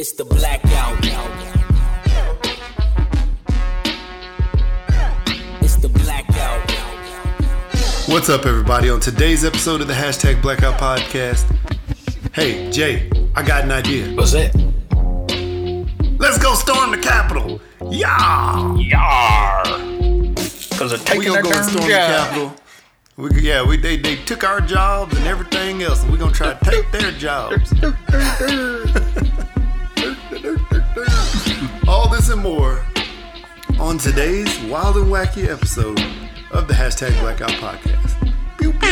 It's the blackout. It's the blackout. What's up, everybody? On today's episode of the hashtag Blackout Podcast, hey Jay, I got an idea. What's that? Let's go storm the Capitol. Yeah, Yar! Because they're we gonna go and darn storm the. Capitol. We, yeah, we they, they took our jobs and everything else, and we gonna try to take their jobs. This and more on today's wild and wacky episode of the hashtag Blackout Podcast. Pew, pew.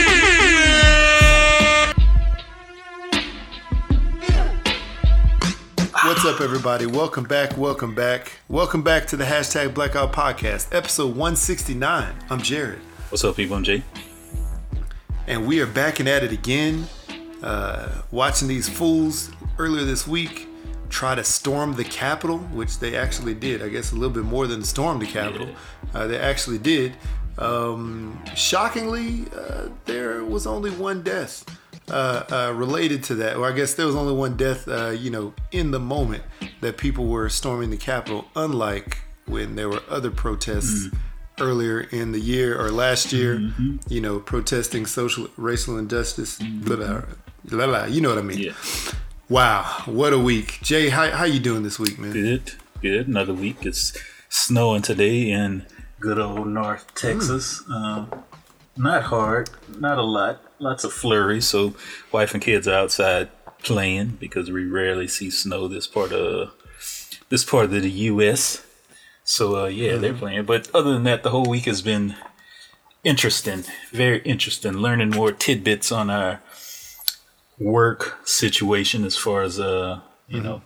What's up, everybody? Welcome back. Welcome back. Welcome back to the hashtag Blackout Podcast, episode 169. I'm Jared, What's up, people? I'm Jay. and we are back and at it again. Uh, watching these fools earlier this week try to storm the Capitol, which they actually did. I guess a little bit more than storm the Capitol. Uh, they actually did. Um, shockingly, uh, there was only one death uh, uh, related to that. Or I guess there was only one death, uh, you know, in the moment that people were storming the Capitol, unlike when there were other protests earlier in the year or last year, you know, protesting social, racial injustice. Blah, blah, blah, blah, you know what I mean? Yeah. Wow, what a week. Jay, how, how you doing this week, man? Good. Good. Another week. It's snowing today in good old North Texas. Um, not hard. Not a lot. Lots of flurries. So, wife and kids are outside playing because we rarely see snow this part of this part of the U.S. So, uh, yeah, they're playing. But other than that, the whole week has been interesting. Very interesting. Learning more tidbits on our work situation as far as uh you know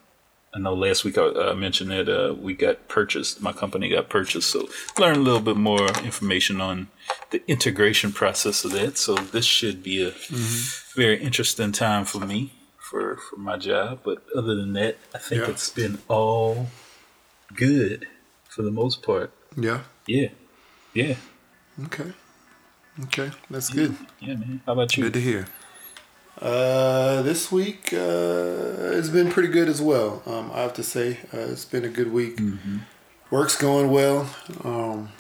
I know last week I uh, mentioned that uh, we got purchased. My company got purchased, so learn a little bit more information on the integration process of that. So this should be a very interesting time for me for for my job. But other than that, I think Yeah. it's been all good for the most part. Yeah. Yeah, yeah, Okay. Okay, that's good. yeah, man. How about you? Good to hear. Uh, this week uh, has been pretty good as well. Um, I have to say, uh, it's been a good week. Work's going well. Um,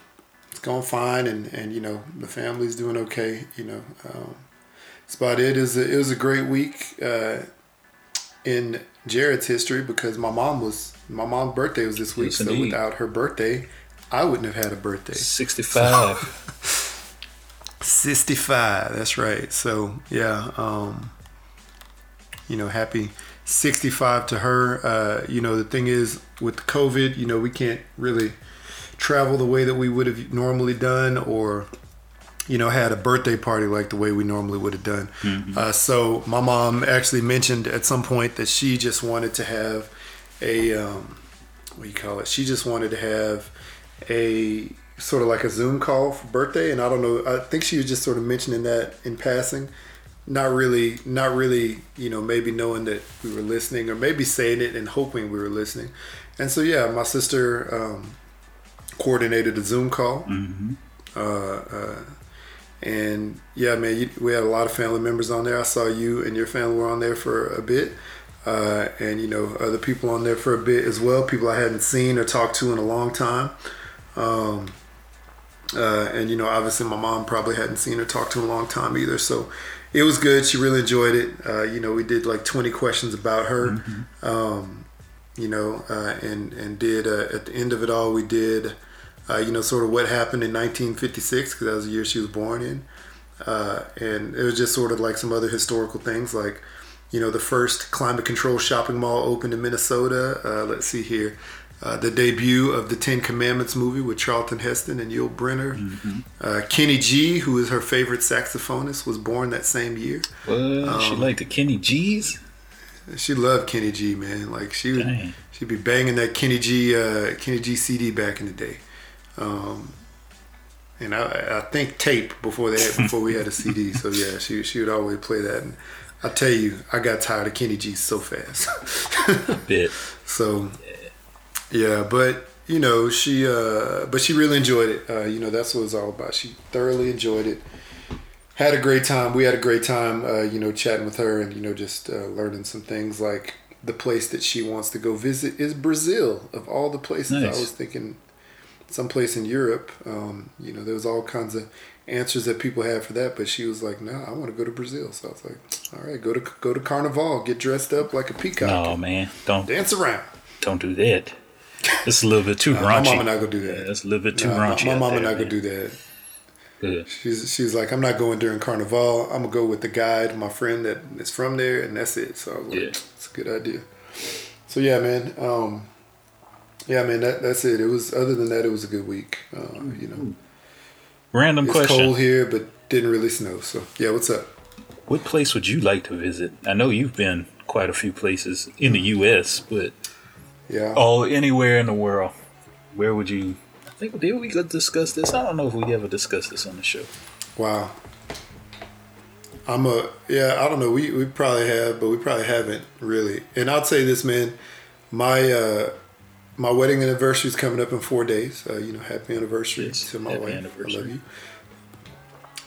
it's going fine, and, and you know the family's doing okay. You know, um, that's about it. A, it was a great week uh, in Jared's history because my mom was my mom's birthday was this week. Yes, so indeed. without her birthday, I wouldn't have had a birthday. Sixty-five. 65 that's right. So yeah um you know happy 65 to her. Uh you know the thing is with covid you know we can't really travel the way that we would have normally done or you know had a birthday party like the way we normally would have done. Uh, so my mom actually mentioned at some point that she just wanted to have a um what do you call it? She just wanted to have a sort of like a Zoom call for birthday, and I don't know. I think she was just sort of mentioning that in passing, not really, not really, you know, maybe knowing that we were listening, or maybe saying it and hoping we were listening. And so, yeah, my sister um, coordinated a Zoom call. Uh, uh, and yeah, man, you, we had a lot of family members on there. I saw you and your family were on there for a bit. Uh, and you know other people on there for a bit as well people i hadn't seen or talked to in a long time um, uh, and you know obviously my mom probably hadn't seen or talked to in a long time either. So it was good. She really enjoyed it. Uh, you know we did like 20 questions about her um, you know uh, and and did uh, at the end of it all we did uh, you know sort of what happened in 1956 because that was the year she was born in. Uh, and it was just sort of like some other historical things like you know the first climate control shopping mall opened in minnesota. Uh, let's see here uh, the debut of the Ten Commandments movie with Charlton Heston and Yul Brynner. Uh, Kenny G, who is her favorite saxophonist, was born that same year. What? Um, she like the Kenny G's? She loved Kenny G, man. Like she would, Dang. she'd be banging that Kenny G, uh, Kenny G CD back in the day. Um, and I, I think tape before they had, before we had a CD. So yeah, she she would always play that. And I tell you, I got tired of Kenny G so fast. a Bit. So, yeah, but you know, she, uh, but she really enjoyed it. Uh, you know, that's what it's all about. She thoroughly enjoyed it. Had a great time. We had a great time, uh, you know, chatting with her and you know just uh, learning some things like the place that she wants to go visit is Brazil. Of all the places, Nice. I was thinking someplace in Europe. Um, you know, there was all kinds of answers that people had for that, but she was like, "No, I want to go to Brazil." So I was like, "All right, go to go to Carnival, get dressed up like a peacock, No, man, don't dance around." don't do that. It's a little bit too Nah, raunchy. my mama not gonna do that. Yeah, it's a little bit too Nah, my, raunchy. my out mama there, not gonna do that. Yeah. She's she's like, I'm not going during Carnival. I'm gonna go with the guide, my friend that is from there, and that's it. So I was like, Yeah. it's a good idea. So yeah, man. Um, yeah, man. That that's it. It was. Other than that, it was a good week. Uh, you know, Random it's question: cold here, but didn't really snow. So yeah, what's up? What place would you like to visit? I know you've been quite a few places in the U.S., but Yeah. oh, anywhere in the world, where would you? I think did we could discuss this? I don't know if we ever discussed this on the show. Wow. I'm a yeah. I don't know. We we probably have, but we probably haven't really. And I'll say this, man. My uh, my wedding anniversary is coming up in four days. Uh, you know, happy anniversary Yes, to my happy wife. I anniversary. love you.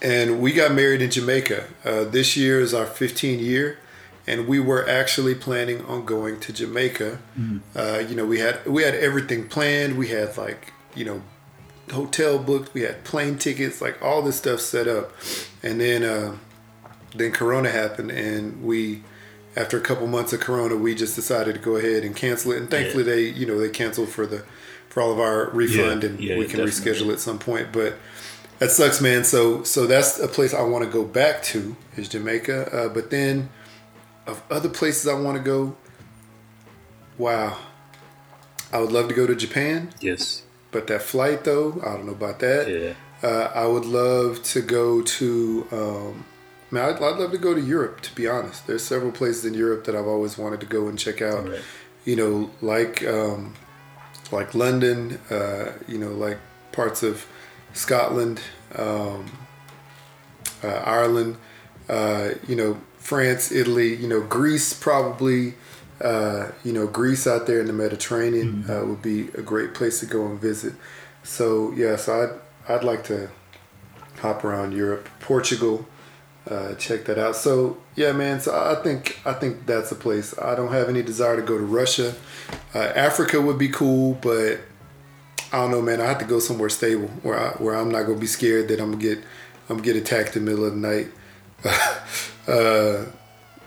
And we got married in Jamaica. Uh, this year is our 15 year, and we were actually planning on going to Jamaica. Mm-hmm. Uh, you know, we had we had everything planned. We had like you know hotel booked. We had plane tickets, like all this stuff set up, and then uh, then Corona happened, and we after a couple months of Corona, we just decided to go ahead and cancel it. And thankfully, they you know they canceled for the for all of our refund, Yeah, and yeah, we can definitely. reschedule at some point. But that sucks, man. So so that's a place I want to go back to is Jamaica. Uh, but then of other places I want to go, wow, I would love to go to Japan. Yes. But that flight, though, I don't know about that. Yeah. Uh, I would love to go to. Um, man, I'd, I'd love to go to Europe. To be honest, there's several places in Europe that I've always wanted to go and check out. Right. You know, like um, like London. Uh, you know, like parts of Scotland, um, uh, Ireland. Uh, you know, France, Italy. You know, Greece probably. Uh, you know, Greece out there in the Mediterranean uh, would be a great place to go and visit. So yeah, so I'd I'd like to hop around Europe, Portugal, uh, check that out. So yeah, man. So I think I think that's a place. I don't have any desire to go to Russia. Uh, Africa would be cool, but I don't know, man. I have to go somewhere stable where I, where I'm not gonna be scared that I'm gonna get I'm gonna get attacked in the middle of the night. uh,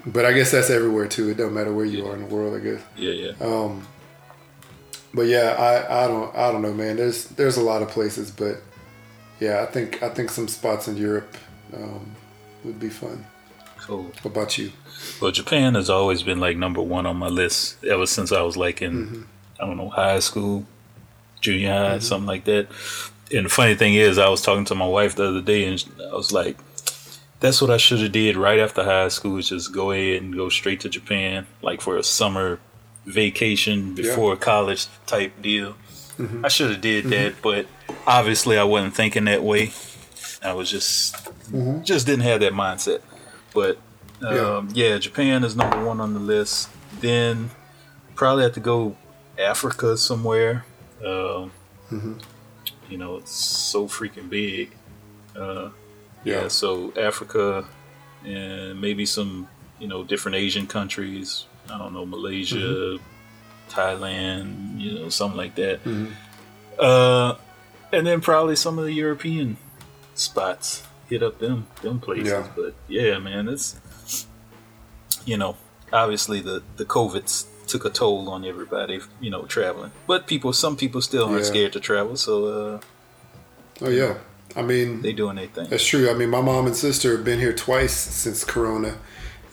but I guess that's everywhere too. It doesn't matter where you are in the world. I guess. Yeah. Yeah. Um, but yeah, I, I don't I don't know, man. There's there's a lot of places, but yeah, I think I think some spots in Europe um, would be fun. cool. What about you? Well, Japan has always been like number one on my list ever since I was like in, Mm-hmm. I don't know, high school, junior high, something like that. And the funny thing is, I was talking to my wife the other day, and I was like, "That's what I should have did right after high school. Is just go ahead and go straight to Japan, like for a summer vacation before college type deal. Mm-hmm. I should have did that, but obviously I wasn't thinking that way. I was just Mm-hmm. just didn't have that mindset. But Yeah. um, yeah. Japan is number one on the list. Then probably have to go Africa somewhere. Um, Mm-hmm. You know, it's so freaking big. Uh, Yeah. yeah. So Africa and maybe some you know different Asian countries. I don't know Malaysia, Mm-hmm. Thailand, you know something like that. Uh, and then probably some of the European spots. Hit up them them places. Yeah. But yeah, man, it's you know obviously the the COVID's took a toll on everybody. You know traveling, but people some people still aren't Yeah. scared to travel, so uh, Oh yeah, I mean they doing their thing. That's true. I mean, my mom and sister have been here twice since Corona,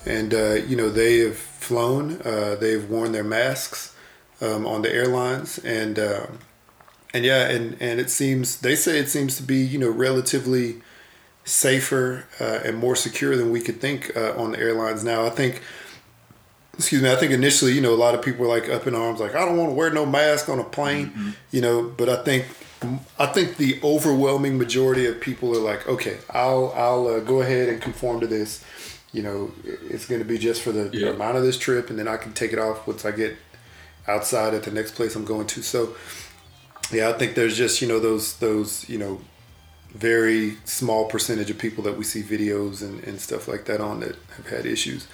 and uh, you know they have flown. Uh, they've worn their masks um, on the airlines, and um and yeah, and and it seems they say it seems to be you know relatively safer uh, and more secure than we could think uh, on the airlines now. I think. Excuse me. I think initially, you know, a lot of people were like up in arms, like I don't want to wear no mask on a plane, you know. But I think, I think the overwhelming majority of people are like, okay, I'll I'll uh, go ahead and conform to this. You know, it's going to be just for the, the Yeah. amount of this trip, and then I can take it off once I get outside at the next place I'm going to. So, yeah, I think there's just you know those those you know very small percentage of people that we see videos and, and stuff like that on that have had issues.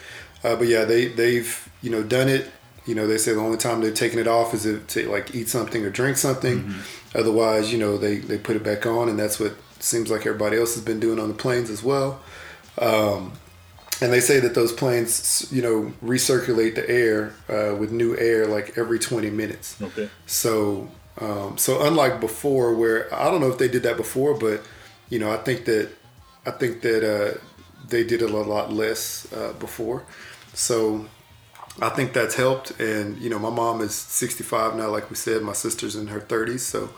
Uh, but yeah, they they've you know done it. You know, they say the only time they're taking it off is if to like eat something or drink something. Otherwise, you know, they they put it back on, and that's what seems like everybody else has been doing on the planes as well. Um, and they say that those planes, you know, recirculate the air uh, with new air like every 20 minutes. Okay. So, um, so unlike before, where I don't know if they did that before, but you know, I think that I think that uh, they did it a lot less uh, before. So, I think that's helped. And you know, my mom is 65 now, like we said. My sister's in her 30s. So,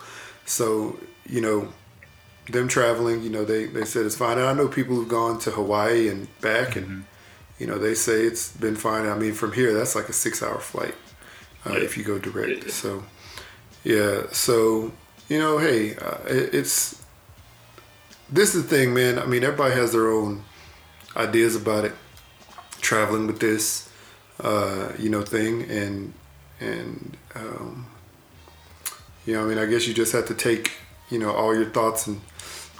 so you know, them traveling, you know, they they said it's fine. And I know people who've gone to Hawaii and back, and you know, they say it's been fine. I mean, from here, that's like a six-hour flight uh, Yeah. if you go direct. Yeah. So, yeah. So, you know, hey, uh, it, it's this is the thing, man. I mean, everybody has their own ideas about it. Traveling with this, uh, you know, thing, and and um, you know, I mean, I guess you just have to take, you know, all your thoughts and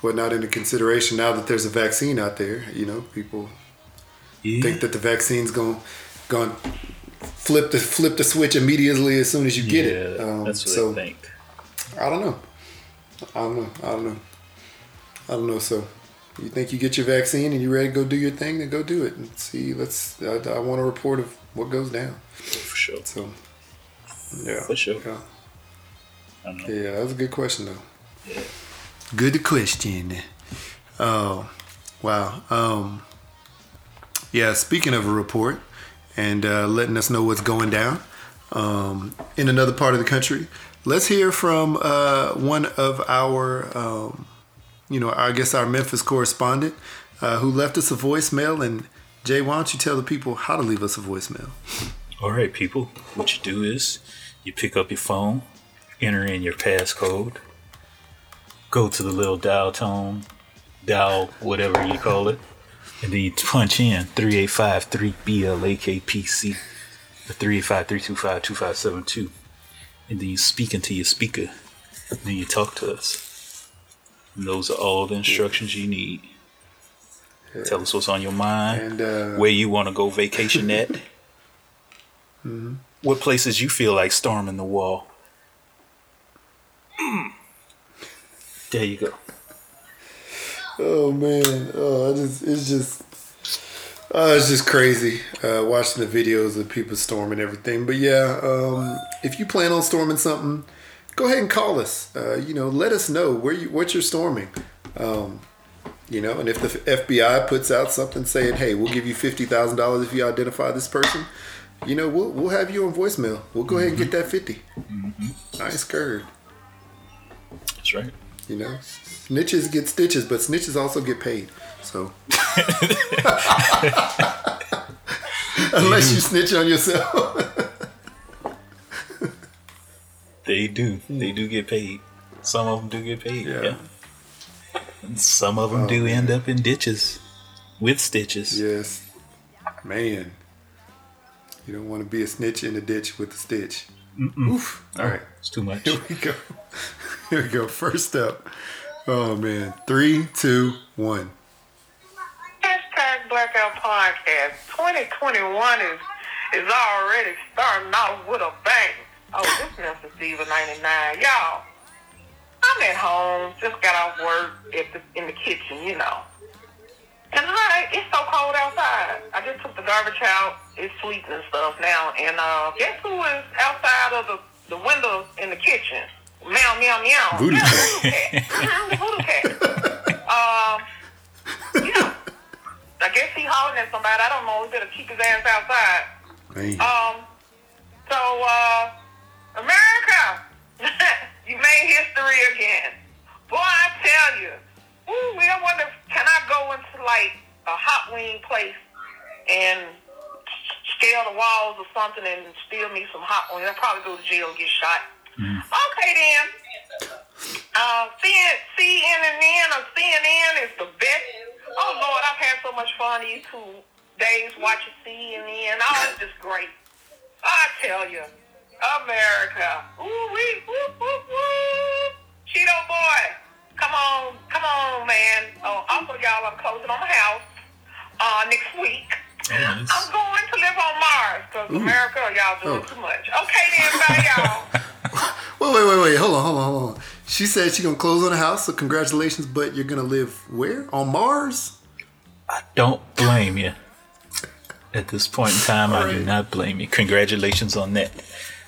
whatnot into consideration. Now that there's a vaccine out there, you know, people Yeah. think that the vaccine's going going flip the flip the switch immediately as soon as you get it. Yeah, Um, that's what so I think. I don't know. I don't know. I don't know. I don't know. So you think you get your vaccine and you're ready to go do your thing? Then go do it and see. Let's. I, I want a report of what goes down. For sure. So yeah, For sure. Yeah, I don't know. yeah that was a good question though. Yeah. Good question. Oh, wow. Um, yeah, speaking of a report and uh, letting us know what's going down um, in another part of the country, let's hear from uh, one of our, um, you know, I guess our Memphis correspondent uh, who left us a voicemail. And Jay, why don't you tell the people how to leave us a voicemail? All right, people. What you do is you pick up your phone, enter in your passcode, go to the little dial tone, dial whatever you call it, and then you punch in 385 3BLAKPC, the 385 325 2572, and then you speak into your speaker, and then you talk to us. And those are all the instructions you need. Tell us what's on your mind, And uh, where you want to go vacation at. Mm-hmm. What places you feel like storming the wall? Mm. There you go. Oh man, oh, I just it's just oh, it's just crazy uh, watching the videos of people storming everything. But yeah, um, if you plan on storming something, go ahead and call us. Uh, you know, let us know where you what you're storming. Um, you know, and if the FBI puts out something saying, "Hey, we'll give you fifty thousand dollars if you identify this person," you know, we'll we'll have you on voicemail. We'll go ahead and get that 50 I ain't scared. That's right. You know, snitches get stitches, but snitches also get paid. So, unless you snitch on yourself, They do. They hmm. do get paid. Some of them do get paid. Yeah. Yeah. And some of them oh, do end up in ditches with stitches. yes, man, you don't want to be a snitch in a ditch with a stitch. Oof. All right, It's too much. here we go. Here we go. First up. Oh man, three, two, one. Hashtag Blackout Podcast 2021 is is already starting off with a bang. Oh, this Memphis Diva 99. Y'all, I'm at home, just got off work at the, in the kitchen, you know. And I, it's so cold outside. I just took the garbage out. It's sweet and stuff now. And uh, guess who is outside of the, the window in the kitchen? Meow, meow, meow. Voodoo yeah, cat. Voodoo cat. Mhm, the voodoo cat. um, yeah. I guess he hollering at somebody. I don't know. We better keep his ass outside. Man. Um, so, uh, America, you made history again. Boy, I tell you. Ooh, we don't wonder, can I go into like a hot wing place and scale the walls or something and steal me some hot wings? I'll probably go to jail and get shot. Okay, then. Uh, CN, CNN or CNN is the best. Oh, Lord, I've had so much fun these two days watching CNN. Oh, it's just great. I tell you, America. Ooh, wee, whoop, whoop, whoop. Cheeto boy. Come on, come on, man. Oh, also, y'all, I'm closing on my house uh, next week. nice. I'm going to live on Mars because America, y'all doing Oh. too much. Okay then, bye y'all. Wait, wait, wait, wait. Hold on, hold on, hold on. She said she's gonna close on the house, so congratulations. But you're gonna live where? On Mars? I don't blame you. At this point in time, I do not blame you. Congratulations on that.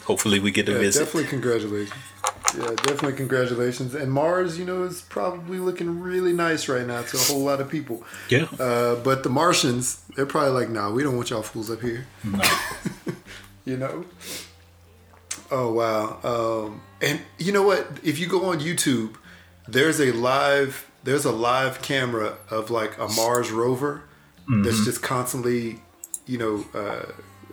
Hopefully, we get to Yeah, visit. definitely congratulations. Yeah, definitely congratulations. And Mars, you know, is probably looking really nice right now to a whole lot of people. Yeah. Uh, but the Martians, they're probably like, nah, we don't want y'all fools up here. No. You know? Oh wow. Um, and you know what? If you go on YouTube, there's a live there's a live camera of like a Mars rover that's just constantly, you know, uh,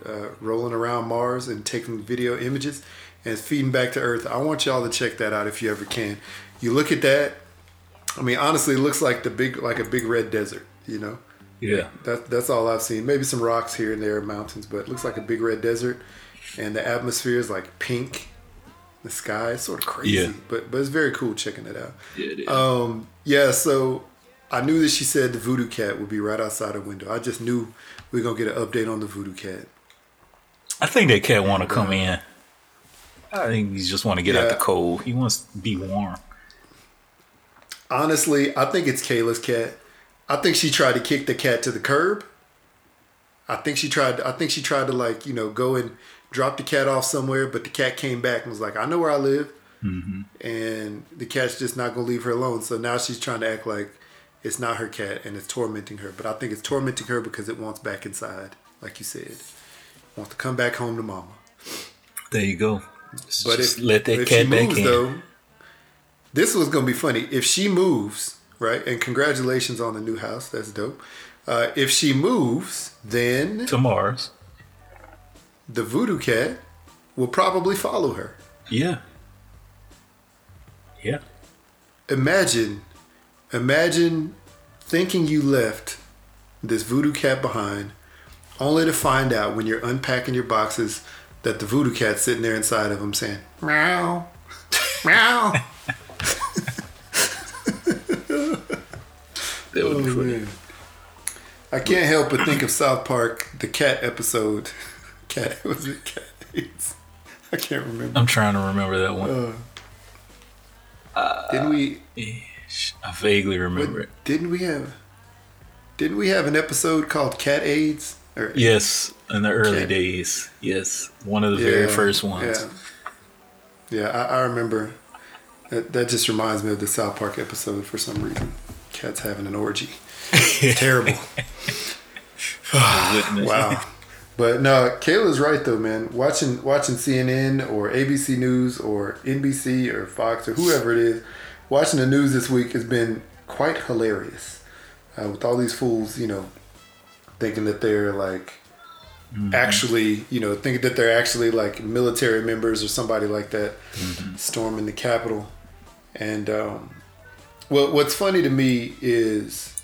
uh, rolling around Mars and taking video images and feeding back to Earth. I want y'all to check that out if you ever can. You look at that. I mean, honestly, it looks like the big like a big red desert. You know. Yeah. That, that's all I've seen. Maybe some rocks here and there, mountains, but it looks like a big red desert. And the atmosphere is like pink. The sky is sort of crazy, Yeah. but but it's very cool checking it out. Yeah, it is. Um, yeah, so I knew that she said the voodoo cat would be right outside her window. I just knew we are gonna get an update on the voodoo cat. I think that cat want to come in. I think he just want to get out the cold. He wants to be warm. Honestly, I think it's Kayla's cat. I think she tried to kick the cat to the curb. I think she tried. I think she tried to like you know go and drop the cat off somewhere, but the cat came back and was like, "I know where I live," mm-hmm. and the cat's just not gonna leave her alone. So now she's trying to act like it's not her cat and it's tormenting her. But I think it's tormenting her because it wants back inside, like you said, wants to come back home to mama. There you go. But Just if, let that if cat she back moves, in. though, this was gonna be funny. If she moves, right? And congratulations on the new house. That's dope. Uh, if she moves, then to Mars. the voodoo cat will probably follow her. Yeah. Yeah. Imagine, imagine thinking you left this voodoo cat behind, only to find out when you're unpacking your boxes that the voodoo cat's sitting there inside of them saying, meow, meow. That would be Oh, funny. I can't help but think of South Park, the cat episode. Cat was it cat AIDS? I can't remember. I'm trying to remember that one. Uh, uh, didn't we? I vaguely remember what- it. Didn't we have? Didn't we have an episode called Cat AIDS? Or, Yes, in the early Cat- days. Yes, one of the very first ones. Yeah, yeah I, I remember. That, that just reminds me of the South Park episode for some reason. Cats having an orgy. Terrible. Wow. But no, Kayla's right though, man. Watching watching CNN or ABC News or NBC or Fox or whoever it is, watching the news this week has been quite hilarious. Uh, with all these fools, you know, thinking that they're like actually, you know, thinking that they're actually like military members or somebody like that, storming the Capitol. And um, what what's funny to me is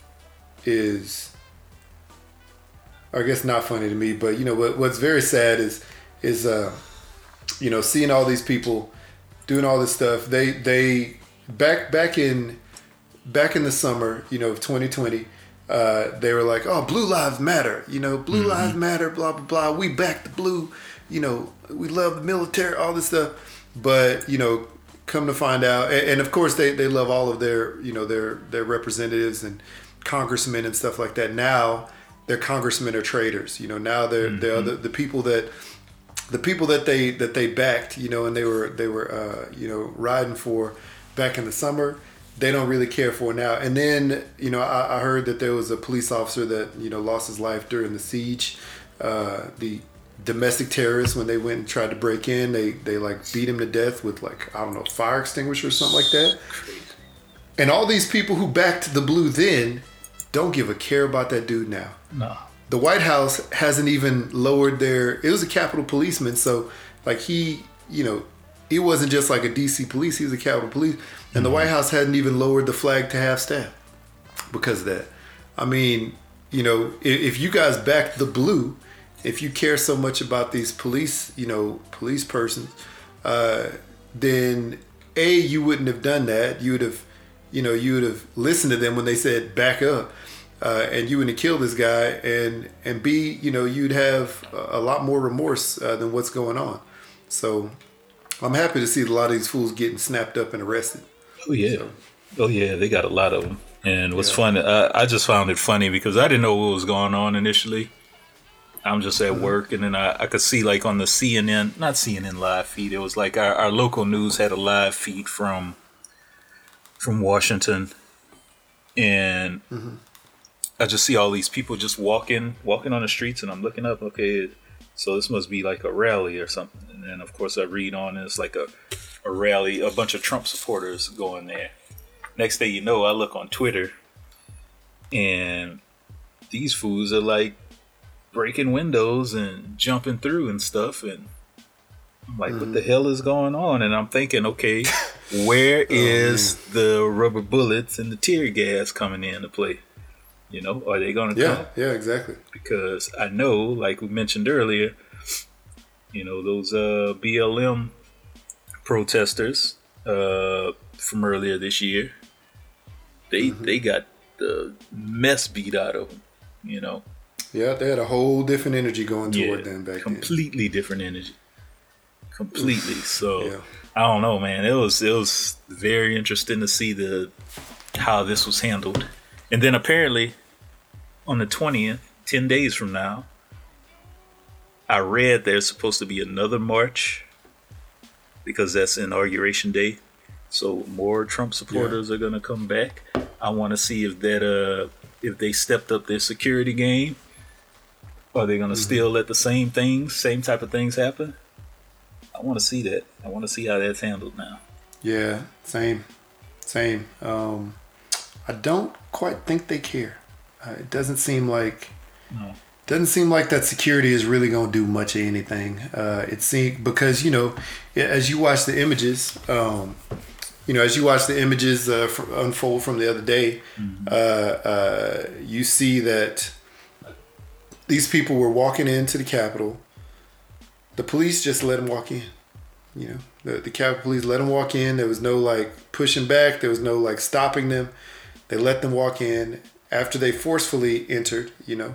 is I guess not funny to me, but you know what, what's very sad is is uh, you know seeing all these people doing all this stuff. They they back back in back in the summer, you know, of 2020, uh, they were like, "Oh, Blue Lives Matter," you know, "Blue Lives Matter," blah blah blah. We back the blue, you know, we love the military, all this stuff. But you know, come to find out, and, and of course they they love all of their you know their their representatives and congressmen and stuff like that. Now their congressmen are traitors. You know, now they're they're the, the people that the people that they that they backed, you know, and they were they were uh, you know riding for back in the summer. They don't really care for now. And then you know I, I heard that there was a police officer that you know lost his life during the siege. Uh, the domestic terrorists when they went and tried to break in, they they like beat him to death with like I don't know fire extinguisher or something like that. And all these people who backed the blue then don't give a care about that dude now No. the White House hasn't even lowered their. It was a Capitol policeman, so like he, you know, he wasn't just like a DC police. He was a Capitol police, and the White House hadn't even lowered the flag to half staff because of that. I mean, you know, if, if you guys back the blue, if you care so much about these police, you know, police persons, uh, then a you wouldn't have done that. You would have, you know, you would have listened to them when they said back up. uh, and you wouldn't kill this guy, and and B, you know, you'd have a a lot more remorse uh, than what's going on. So I'm happy to see a lot of these fools getting snapped up and arrested. Oh yeah, oh yeah, they got a lot of them. And what's Yeah. funny, I, I just found it funny because I didn't know what was going on initially. I'm just at uh-huh. work, and then I, I could see like on the CNN, not CNN live feed. It was like our, our local news had a live feed from from Washington, and mm-hmm. I just see all these people just walking walking on the streets, and I'm looking up. Okay, so this must be like a rally or something. And then of course I read on, and it's like a a rally, a bunch of Trump supporters going there. Next thing you know, I look on Twitter, and these fools are like breaking windows and jumping through and stuff, and I'm like, what the hell is going on? And I'm thinking, okay, where is the rubber bullets and the tear gas coming in into play? You know, are they going to Yeah, come? yeah, exactly. because I know, like we mentioned earlier, you know those uh, BLM protesters uh, from earlier this year. They they got the mess beat out of them. You know, Yeah, they had a whole different energy going toward them back completely different energy. Completely. So Yeah. I don't know, man. It was it was very interesting to see the how this was handled, and then apparently on the twentieth, ten days from now, I read there's supposed to be another march because that's inauguration day. So more Trump supporters are gonna come back. I want to see if that uh if they stepped up their security game. Are they gonna still let the same things, same type of things happen? I want to see that. I want to see how that's handled now. Yeah, same, same. Um, I don't quite think they care. Uh, it doesn't seem like No. Doesn't seem like that security is really going to do much of anything. Uh, it seems because you know, as you watch the images, um, you know, as you watch the images uh, unfold from the other day, uh, uh, you see that these people were walking into the Capitol. The police just let them walk in. You know, the the Capitol Police let them walk in. There was no like pushing back. There was no like stopping them. They let them walk in after they forcefully entered. You know,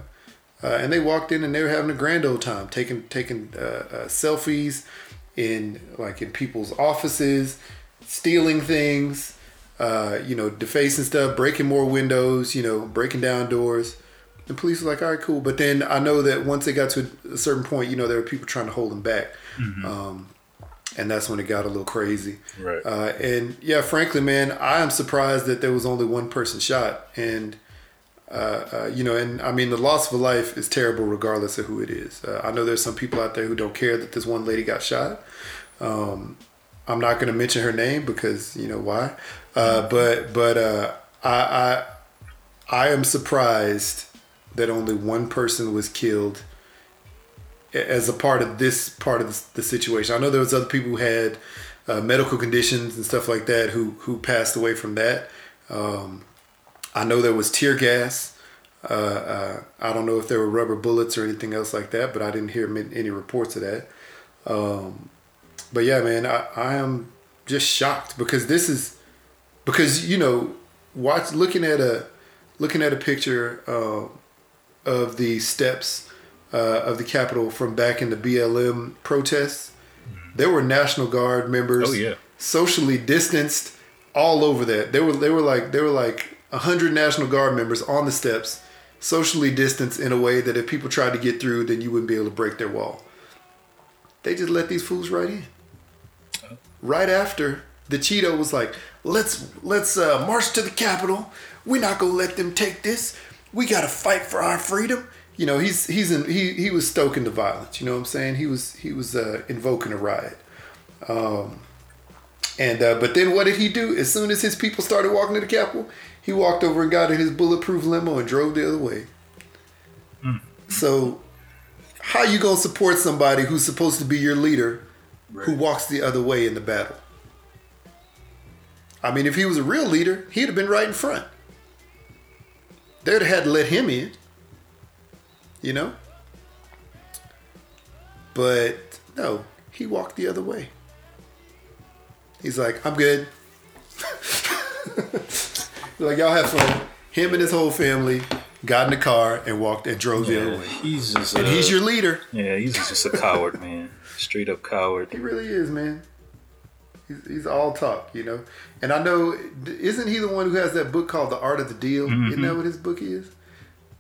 uh, and they walked in and they were having a grand old time, taking taking uh, uh, selfies in like in people's offices, stealing things, uh, you know, defacing stuff, breaking more windows, you know, breaking down doors. The police were like, all right, cool. But then I know that once they got to a certain point, you know, there were people trying to hold them back. Um, and that's when it got a little crazy. Right. Uh, and yeah, frankly, man, I am surprised that there was only one person shot. And, uh, uh, you know, and I mean, the loss of a life is terrible regardless of who it is. Uh, I know there's some people out there who don't care that this one lady got shot. Um, I'm not going to mention her name because, you know, why. Uh, but, but I, I, I am surprised that only one person was killed as a part of this part of the situation. I know there was other people who had medical conditions and stuff like that who who passed away from that. Um, I know there was tear gas. Uh, uh, I don't know if there were rubber bullets or anything else like that, but I didn't hear any reports of that. Um, but yeah, man, I, I am just shocked because this is because you know watch looking at a looking at a picture uh, of the steps uh, of the Capitol from back in the BLM protests. There were National Guard members, Oh, yeah. socially distanced, all over that. They were they were like they were like hundred National Guard members on the steps, socially distanced in a way that if people tried to get through, then you wouldn't be able to break their wall. They just let these fools right in. Right after the Cheeto was like, "Let's let's uh, march to the Capitol. We're not gonna let them take this. We gotta fight for our freedom." You know, he's he's in, he he was stoking the violence. You know what I'm saying? He was he was uh, invoking a riot. Um, and uh, but then what did he do? As soon as his people started walking to the Capitol, he walked over and got in his bulletproof limo and drove the other way. Hmm. So, how you gonna support somebody who's supposed to be your leader, who walks the other way in the battle? I mean, if he was a real leader, he'd have been right in front. They'd have had to let him in. You know. But no, he walked the other way. He's like, I'm good. like, y'all have fun. Him and his whole family got in the car, and walked and drove the other Yeah, way. he's just. And uh, he's your leader. Yeah, he's just a coward, man. Straight up coward. He really is, man. He's, he's all talk, you know. And I know, isn't he the one who has that book called The Art of the Deal? Isn't that what his book is?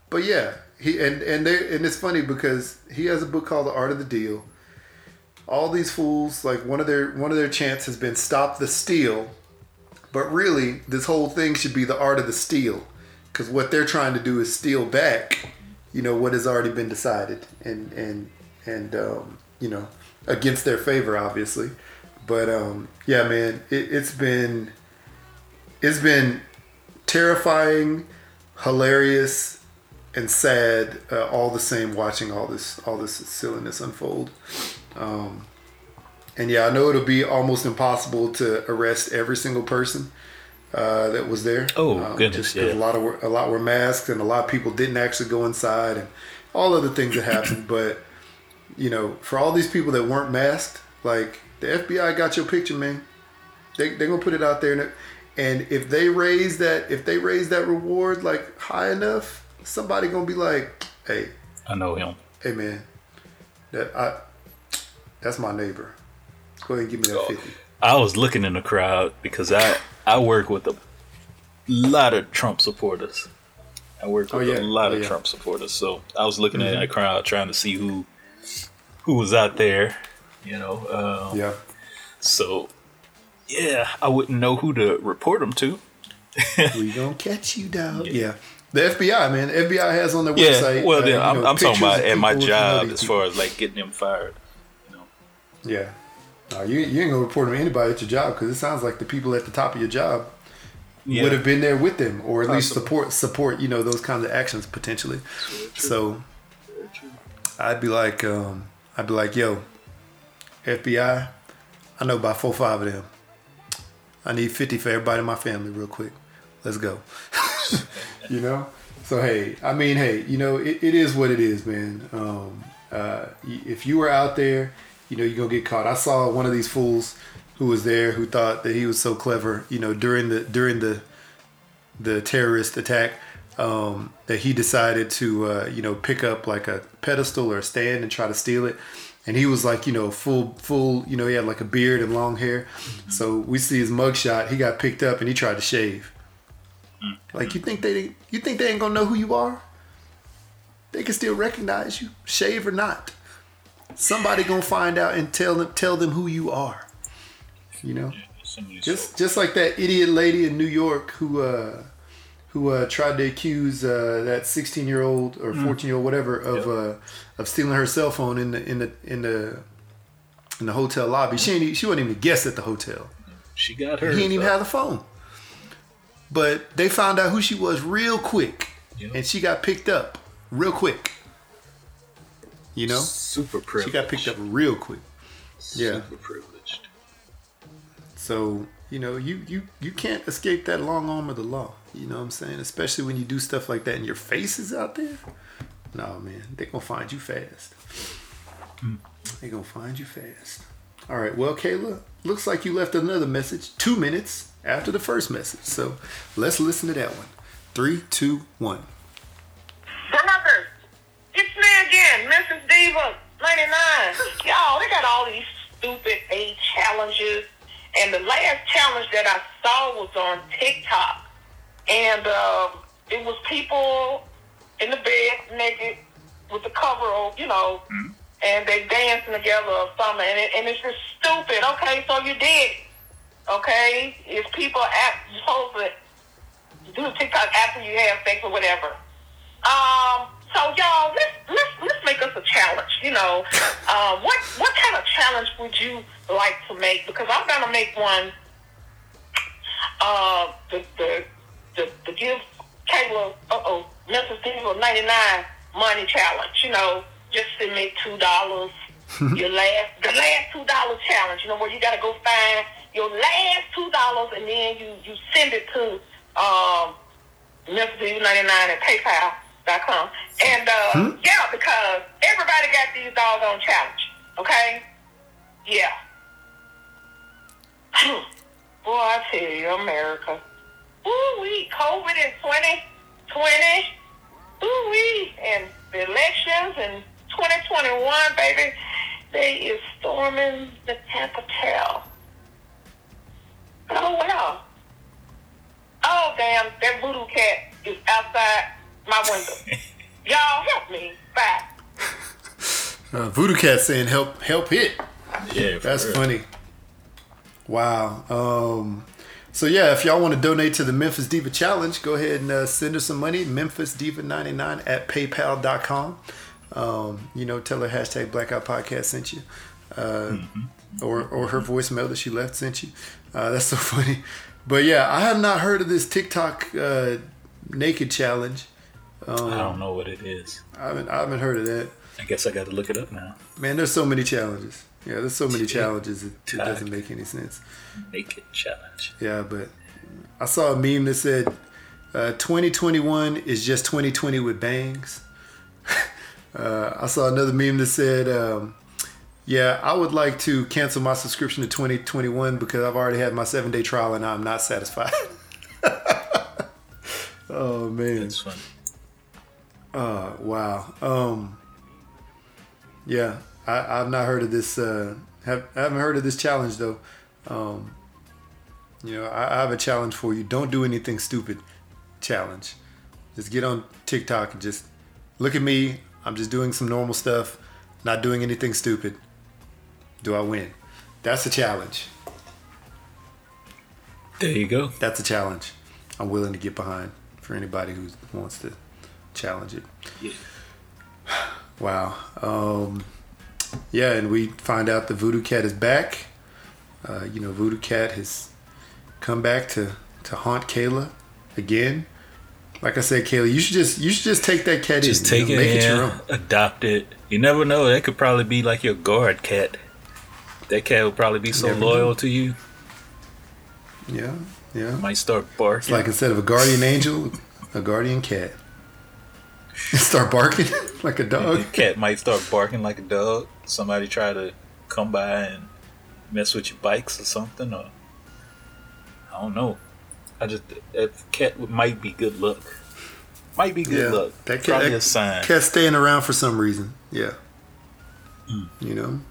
But yeah, he and and they and it's funny because he has a book called The Art of the Deal. All these fools, like one of their one of their chants has been stop the steal, but really this whole thing should be the art of the steal, because what they're trying to do is steal back, you know, what has already been decided and and and um, you know against their favor, obviously. But um, yeah, man, it, it's been it's been terrifying, hilarious, and sad uh, all the same. Watching all this all this silliness unfold. Um, and yeah, I know it'll be almost impossible to arrest every single person uh, that was there. Oh, Um, goodness, just yeah. A lot of were, a lot were masked, and a lot of people didn't actually go inside, and all other things that happened. but you know, for all these people that weren't masked, like the FBI got your picture, man. They they gonna put it out there, and, and if they raise that if they raise that reward like high enough, somebody gonna be like, hey, I know him. hey man, that I that's my neighbor. Go ahead and give me that Oh. fifty. I was looking in the crowd because I I work with a lot of Trump supporters. I work Oh, with yeah. a lot Oh, of yeah. Trump supporters, so I was looking at the crowd trying to see who who was out there. You know, um, Yeah. so yeah, I wouldn't know who to report them to. we gonna catch you, dog. Yeah. The FBI, man. The FBI has on their Yeah, website. well, uh, then you I'm, know, I'm talking about at my people if you know job as far as like getting them fired. You know? Yeah. You, you ain't gonna report them to anybody at your job because it sounds like the people at the top of your job Yeah. would have been there with them or at least support support you know those kinds of actions potentially. So I'd be like, um, I'd be like, yo, FBI, I know about four five of them. I need fifty for everybody in my family, real quick. Let's go. you know. So hey, I mean, hey, you know, it, it is what it is, man. Um, uh, if you were out there, you know, you're gonna get caught. I saw one of these fools who was there who thought that he was so clever, you know, during the during the the terrorist attack, um, that he decided to, uh, you know, pick up like a pedestal or a stand and try to steal it. And he was like, you know, full, full, you know, he had like a beard and long hair. So we see his mugshot. He got picked up and he tried to shave. Like you think they, you think they ain't gonna know who you are? They can still recognize you, shave or not. Somebody gonna find out and tell them, tell them who you are. You know. Somebody Just just like that idiot lady in New York who uh who uh tried to accuse uh that 16 year old or 14 year old whatever of uh of stealing her cell phone in the in the in the in the hotel lobby. She ain't she wasn't even a guest at the hotel. she got her. He didn't even have the phone. But they found out who she was real quick. Yep. And she got picked up real quick. You know? super She privileged. got picked up real quick. Yeah. Super privileged. So, you know, you, you, you can't escape that long arm of the law. You know what I'm saying? Especially when you do stuff like that and your face is out there. No, man. they going to find you fast. Mm. they going to find you fast. All right. Well, Kayla, looks like you left another message two minutes after the first message. So let's listen to that one. Three, two, one. Brothers, it's me again, Mrs. Diva, 99. Y'all, they got all these stupid age challenges. And the last challenge that I saw was on TikTok. And um, it was people in the bed naked with the cover on, you know, and they dancing together or something. And, it, and it's just stupid. Okay, so you did. Okay? It's people at, supposed to do TikTok after you have sex or whatever. Um, so y'all, let's let's let's make us a challenge. You know, uh, what what kind of challenge would you like to make? Because I'm gonna make one. Uh, the the the, the give Kayla, uh oh, Mrs. Diva 99 money challenge. You know, just send me two dollars. your last, the last two dollar challenge. You know where you gotta go find your last two dollars and then you you send it to um Memphis 99 at PayPal.com. And uh, yeah, because everybody got these dogs on challenge. Okay? Yeah. Boy, I tell you, America. Ooh, we COVID in 2020. ooh wee, and the elections in 2021, baby, they is storming the Capitol. Oh well. Oh damn, that voodoo cat is outside my window. Y'all help me. Bye. Uh, Voodoo Cat saying help help hit. Yeah, That's real. funny. Wow. Um, so yeah, if y'all want to donate to the Memphis Diva Challenge, go ahead and uh, send her some money. MemphisDiva99 at PayPal.com. Um, you know, tell her hashtag Blackout Podcast sent you, uh, or or her voicemail that she left sent you. Uh, that's so funny. But yeah, I have not heard of this TikTok uh, naked challenge. I don't know what it is. I haven't I haven't heard of that. I guess I got to look it up now. Man, there's so many challenges. Yeah, there's so many challenges. It, it doesn't make any sense. Naked challenge. Yeah, but I saw a meme that said uh, 2021 is just 2020 with bangs. uh, I saw another meme that said, um, "Yeah, I would like to cancel my subscription to 2021 because I've already had my seven day trial and I'm not satisfied." oh man. That's funny. Uh, wow. Um, yeah, I, I've not heard of this. Uh, have, I haven't heard of this challenge though. Um, you know, I, I have a challenge for you. Don't do anything stupid. Challenge. Just get on TikTok and just look at me. I'm just doing some normal stuff, not doing anything stupid. Do I win? That's a challenge. There you go. That's a challenge. I'm willing to get behind for anybody who wants to challenge it. Yeah. Wow. Um, yeah, and we find out the Voodoo Cat is back. Uh, you know, Voodoo Cat has come back to, to haunt Kayla again. Like I said, Kayla, you should just you should just take that cat Just in. take you know, it, make it your in, own. adopt it. You never know. That could probably be like your guard cat. That cat would probably be so loyal know. to you. Yeah, yeah. Might start barking. It's like instead of a guardian angel, a guardian cat. Start barking like a dog. The cat might start barking like a dog. Somebody try to come by and mess with your bikes or something, or I don't know. I just that cat might be good luck. Might be good Yeah, luck. that cat- Probably that a sign. Cat's staying around for some reason. Yeah. You know.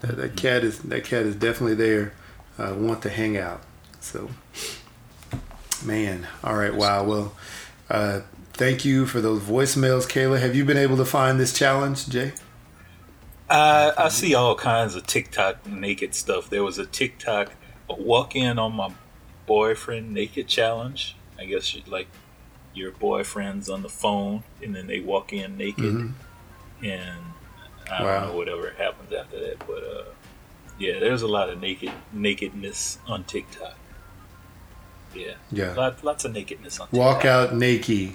That, that cat is that cat is definitely there. Uh, want to hang out. So, man. All right. Wow. Well, uh, thank you for those voicemails, Kayla. Have you been able to find this challenge, Jay? I I see all kinds of TikTok naked stuff. There was a TikTok a walk in on my boyfriend naked challenge. I guess you like your boyfriend's on the phone and then they walk in naked and I Wow. don't know whatever happens after that. But uh, yeah, there's a lot of naked nakedness on TikTok. Yeah, Yeah. Lot, lots of nakedness on TikTok. Walk out naked,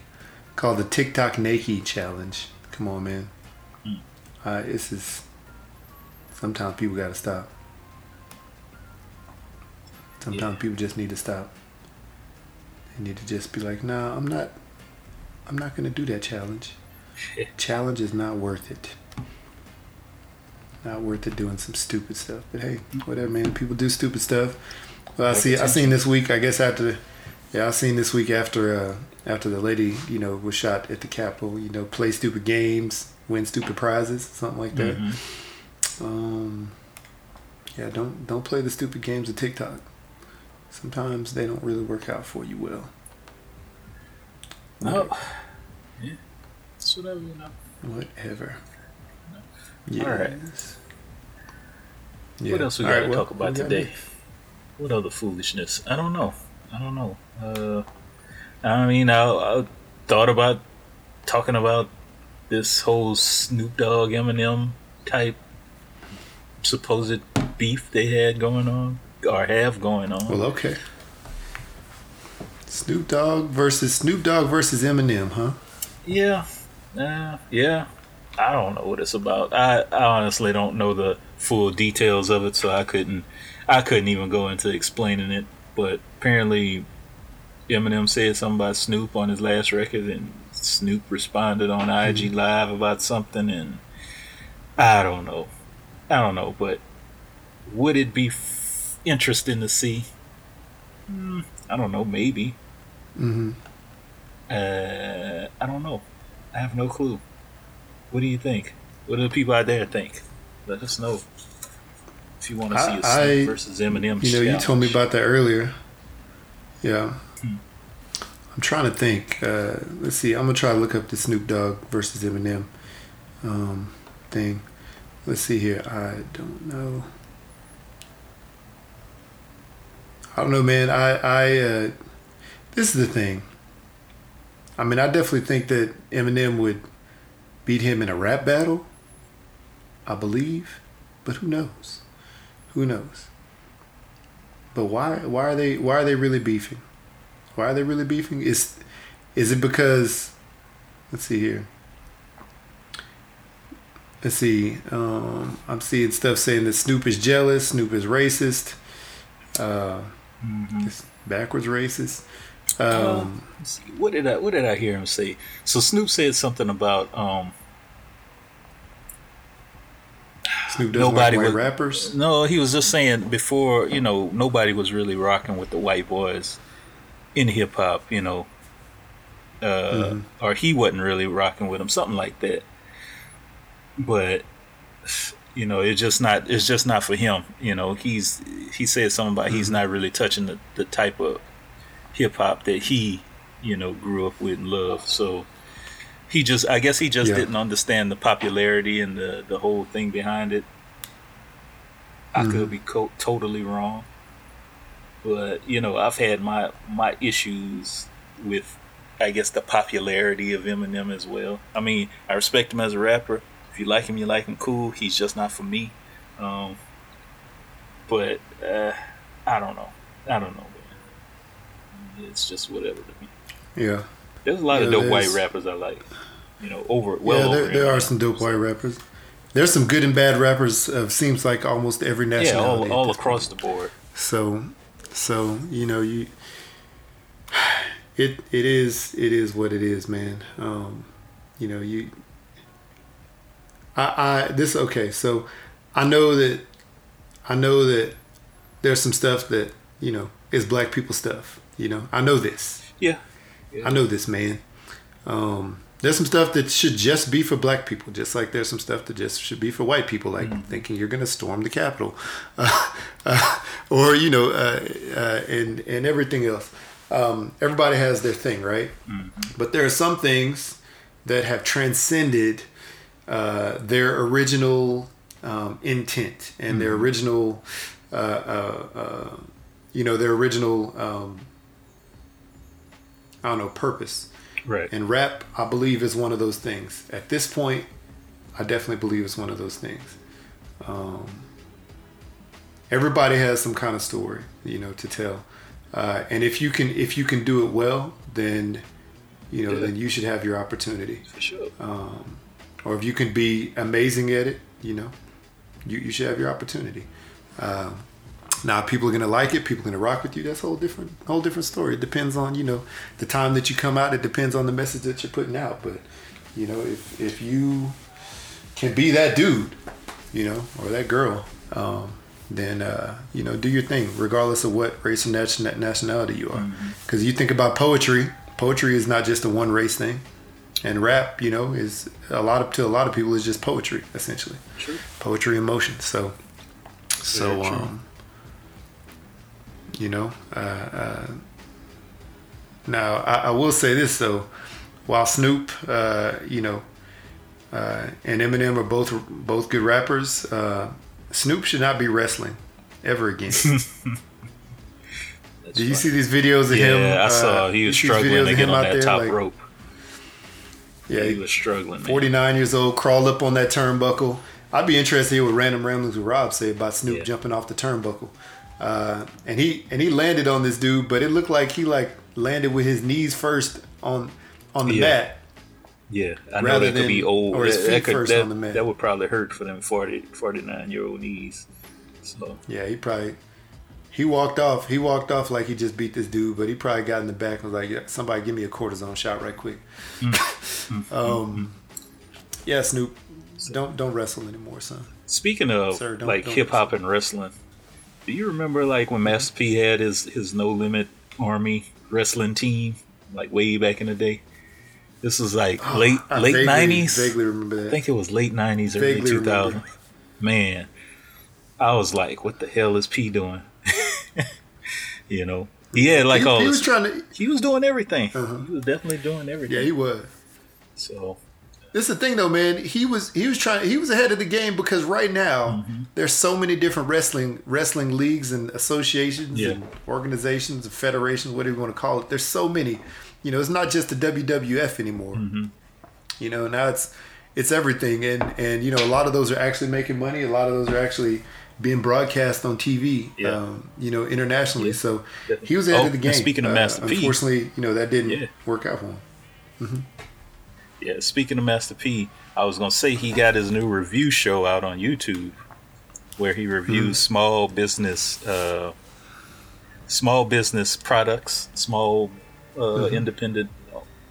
called the TikTok naked challenge. Come on, man. Uh, this is. Sometimes people got to stop. Sometimes Yeah. people just need to stop. They need to just be like, "No, I'm not. I'm not to do that challenge. challenge is not worth it. Not worth it doing some stupid stuff. But hey, whatever, man. People do stupid stuff. Well, I see. I seen this week. I guess after yeah, I seen this week after uh, after the lady, you know, was shot at the Capitol. You know, play stupid games, win stupid prizes, something like that. Mhm. Um, yeah, don't don't play the stupid games of TikTok. Sometimes they don't really work out for you well. Oh, yeah. It's whatever you know. Whatever. All right. Yes. What else we got right, to well, talk about today? What other foolishness? I don't know. I don't know. Uh, I mean, I, I thought about talking about this whole Snoop Dogg Eminem type supposed beef they had going on or have going on. Well, okay. Snoop Dogg versus Snoop Dogg versus Eminem, huh? Yeah, uh, yeah. I don't know what it's about. I, I honestly don't know the full details of it, so I couldn't I couldn't even go into explaining it. But apparently, Eminem said something about Snoop on his last record, and Snoop responded on IG Live about something, and I don't know. I don't know, but would it be f- interesting to see? Hmm, I don't know. Maybe. Mm-hmm. Uh, I don't know. I have no clue. What do you think? What do the people out there think? Let us know. If you want to see a Snoop I- versus Eminem, You know, you told me about that earlier. Yeah. I'm trying to think. Uh, let's see. I'm gonna try to look up the Snoop Dogg versus Eminem um, thing. Let's see here. I don't know. I don't know, man. I, I, uh, this is the thing. I mean, I definitely think that Eminem would beat him in a rap battle. I believe, but who knows? Who knows? But why? Why are they? Why are they really beefing? Why are they really beefing? Is is it because? Let's see here. Let's see. Um, I'm seeing stuff saying that Snoop is jealous. Snoop is racist. Uh, Mhm. it's backwards racist. Uh, Um, let's see. What did I What did I hear him say? So Snoop said something about um, Snoop doesn't nobody like white was- rappers. No, he was just saying before, you know, nobody was really rocking with the white boys in hip hop, you know, uh, Mhm. or he wasn't really rocking with him, something like that. But you know, it's just not it's just not for him. You know, he's he said something about he's not really touching the, the type of hip hop that he, you know, grew up with and loved. So he just I guess he just Yeah. didn't understand the popularity and the the whole thing behind it. I Mhm. could be co- totally wrong, but you know I've had my my issues with I guess the popularity of Eminem as well. I mean I respect him as a rapper. If you like him, you like him. Cool. He's just not for me. Um, but uh, I don't know. I don't know, man. It's just whatever to me. Yeah, There's a lot of dope white rappers I like. You know, over well yeah. There, over there are some dope white rappers. There's some good and bad rappers. Of seems like almost every Yeah, nationality. all, all this across the board. So, so you know you. It it is it is what it is, man. Um, you know you. I I this okay. So, I know that, I know that, there's some stuff that you know is black people stuff. You know I know this. Yeah. I know this, man. Um, there's some stuff that should just be for black people, just like there's some stuff that just should be for white people, like thinking you're going to storm the Capitol, uh, uh, or you know, uh, uh, and and everything else. Um, everybody has their thing, right? But there are some things that have transcended uh, their original um, intent and their original, uh, uh, uh, you know, their original. Um, I don't know purpose. Right. And rap, I believe, is one of those things. At this point, I definitely believe it's one of those things. Um, everybody has some kind of story, you know, to tell. Uh, and if you can, if you can do it well, then, you know, Yeah. then you should have your opportunity. For sure. Um, or if you can be amazing at it, you know, you, you should have your opportunity. Um, now, people are gonna like it. People are gonna rock with you. That's a whole different, whole different story. It depends on you know the time that you come out. It depends on the message that you're putting out. But you know, if if you can be that dude, you know, or that girl, um, then uh, you know, do your thing, regardless of what race and nation- nationality you are. Because you think about poetry, poetry is not just a one race thing, and rap, you know, is a lot of to a lot of people is just poetry essentially, True. poetry in motion. So, so um, you know, uh, uh, now I, I will say this though, while Snoop, uh, you know, uh, and Eminem are both both good rappers, uh, Snoop should not be wrestling ever again. That's Did you fine. see these videos of Yeah, him? Yeah, I uh, saw he was you see these struggling videos to get him on out that there, top like- rope. Yeah, he he- was struggling, 49 years old, crawled up on that turnbuckle. I'd be interested to hear what Random Ramblings with Rob say about Snoop Yeah. jumping off the turnbuckle. Uh, and he and he landed on this dude, but it looked like he like landed with his knees first on on the Yeah. mat. Yeah, I know that could be old. or his that, feet that could, first that, on the mat. that would probably hurt for them 40, 49 year old knees. So Yeah, he probably he walked off. He walked off like he just beat this dude, but he probably got in the back and was like, yeah, "Somebody give me a cortisone shot right quick." Mm. um, yeah, Snoop, don't don't wrestle anymore, son. speaking of Sir, don't- like hip hop and wrestling, do you remember like when Master P had his his No Limit Army wrestling team like way back in the day. This was like late I late vaguely- nineties. Vaguely remember that. I think it was late nineties, early Vaguely two Man, I was like, "What the hell is P doing?" you know, he had like he, all he this- was trying to. he was doing everything. Uh-huh. He was definitely doing everything. Yeah, he was. so This is the thing, though, man. He was he was trying. He was ahead of the game because right now Mm-hmm. there's so many different wrestling wrestling leagues and associations Yeah. and organizations and federations, whatever you want to call it. There's so many. You know, it's not just the WWF anymore. Mm-hmm. You know, now it's it's everything, and and you know, a lot of those are actually making money. A lot of those are actually being broadcast on TV. Yeah. Um, you know, internationally. Yeah. So he was ahead Oh, of the game. speaking of Uh, Master P. unfortunately, you know that didn't work out for him. Yeah, speaking of Master P, I was gonna say he got his new review show out on YouTube, where he reviews Mm-hmm. small business, uh, small business products, small uh, Mm-hmm. independent,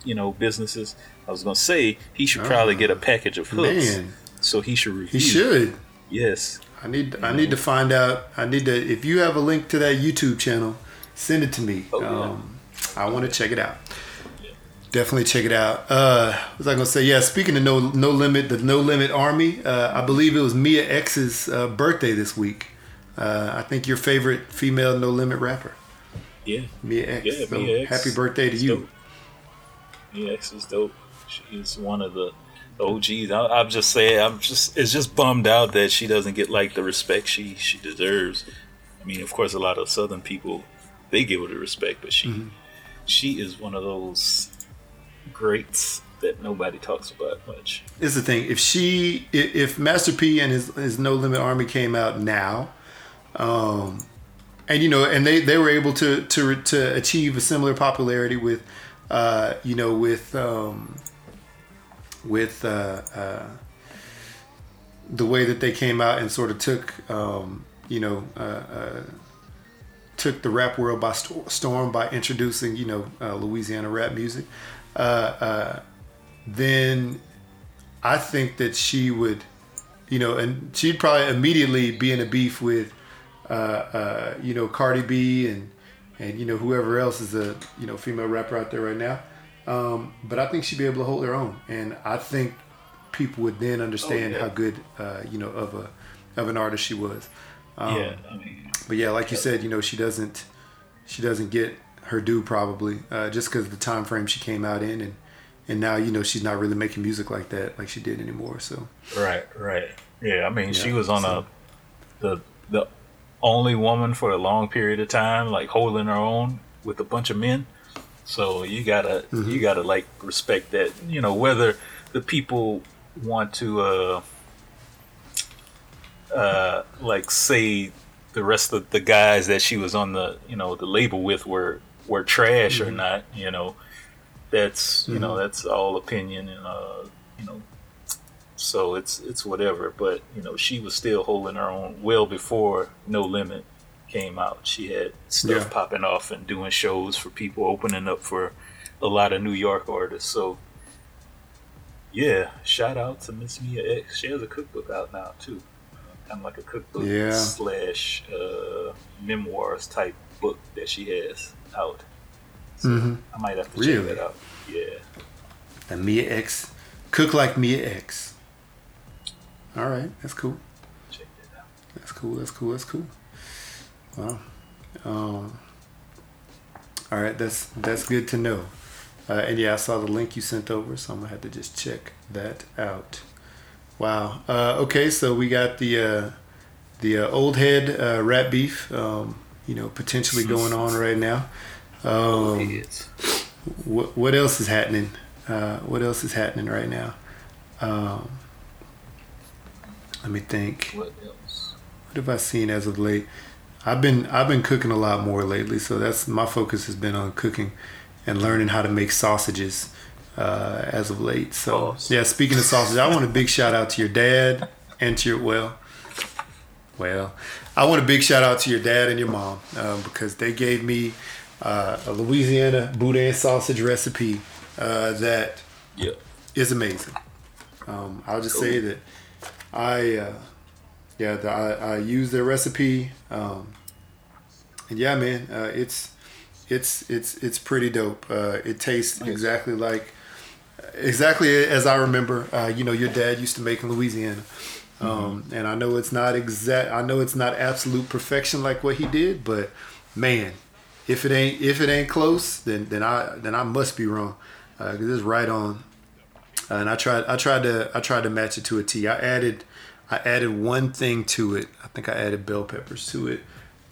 you know, businesses. I was gonna say he should probably get a package of hooks. Ah. Man. So he should review. He should. Yes. I need I need to find out. I need to. If you have a link to that YouTube channel, send it to me. Oh, yeah. um, I want to check it out. Definitely check it out. Uh, what was I gonna say? Yeah, speaking of no no limit, the No Limit Army. Uh, I believe it was Mia X's uh, birthday this week. Uh, I think your favorite female No Limit rapper, Yeah. Mia X. Yeah, so Mia X. happy birthday to you. dope. Mia X is dope. She's one of the OGs. I, I'm just saying, I'm just it's just bummed out that she doesn't get like the respect she she deserves. I mean, of course, a lot of Southern people they give her the respect, but she Mm-hmm. she is one of those greats that nobody talks about much. Is the thing. If she, if Master P and his his No Limit Army came out now, um, and you know, and they they were able to to to achieve a similar popularity with, uh, you know, with um, with uh, uh, the way that they came out and sort of took, um, you know. Uh, uh, took the rap world by storm by introducing, you know, uh, Louisiana rap music. Uh, uh, then I think that she would, you know, and she'd probably immediately be in a beef with, uh, uh, you know, Cardi B and and you know whoever else is a you know female rapper out there right now. Um, but I think she'd be able to hold her own, and I think people would then understand Oh, yeah. how good, uh, you know, of a of an artist she was. Um, yeah, I mean, but yeah, like you said, you know, she doesn't she doesn't get her due probably uh, just because of the time frame she came out in, and and now you know she's not really making music like that like she did anymore. So right, right. Yeah, I mean, she was on so- a the the only woman for a long period of time, like holding her own with a bunch of men. So you gotta Mm-hmm. you gotta like respect that. You know whether the people want to uh uh like say the rest of the guys that she was on the you know the label with were were trash Mm-hmm. or not. You know that's you know that's all opinion and uh you know so it's it's whatever but you know she was still holding her own well before no limit came out she had stuff Yeah. popping off and doing shows for people opening up for a lot of new york artists so yeah shout out to miss mia x she has a cookbook out now too kind of like a cookbook Yeah. slash uh, memoirs type book that she has out so Mhm. i might have to Really? check that out yeah the Mia X, cook like Mia X. All right, that's cool. check that out That's cool. That's cool. That's cool. Wow. Um, all right, that's that's good to know. Uh, and yeah, I saw the link you sent over, so I'm gonna have to just check that out. Wow. Uh, okay, so we got the uh, the uh, old head uh, rat beef, um, you know, potentially going on right now. Um, what what else is happening? Uh, what else is happening right now? Um, let me think. what else What have I seen as of late? I've been I've been cooking a lot more lately, so that's my focus has been on cooking and learning how to make sausages uh, as of late. So Awesome. yeah, speaking of sausage, I want a big shout out to your dad and to your well, well, I want a big shout out to your dad and your mom um, because they gave me uh, a Louisiana boudin sausage recipe uh, that yeah is amazing. Um, I'll just say that I, uh, yeah, the, I, I use their recipe, um, and yeah, man, uh, it's it's it's it's pretty dope. Uh, it tastes exactly like exactly as I remember. Uh, you know, your dad used to make in Louisiana. Um, and I know it's not exact. I know it's not absolute perfection like what he did, but man, if it ain't if it ain't close, then then I then I must be wrong because it's right on. Uh, and I tried I tried to I tried to match it to a T. I added I added one thing to it. I think I added bell peppers to it,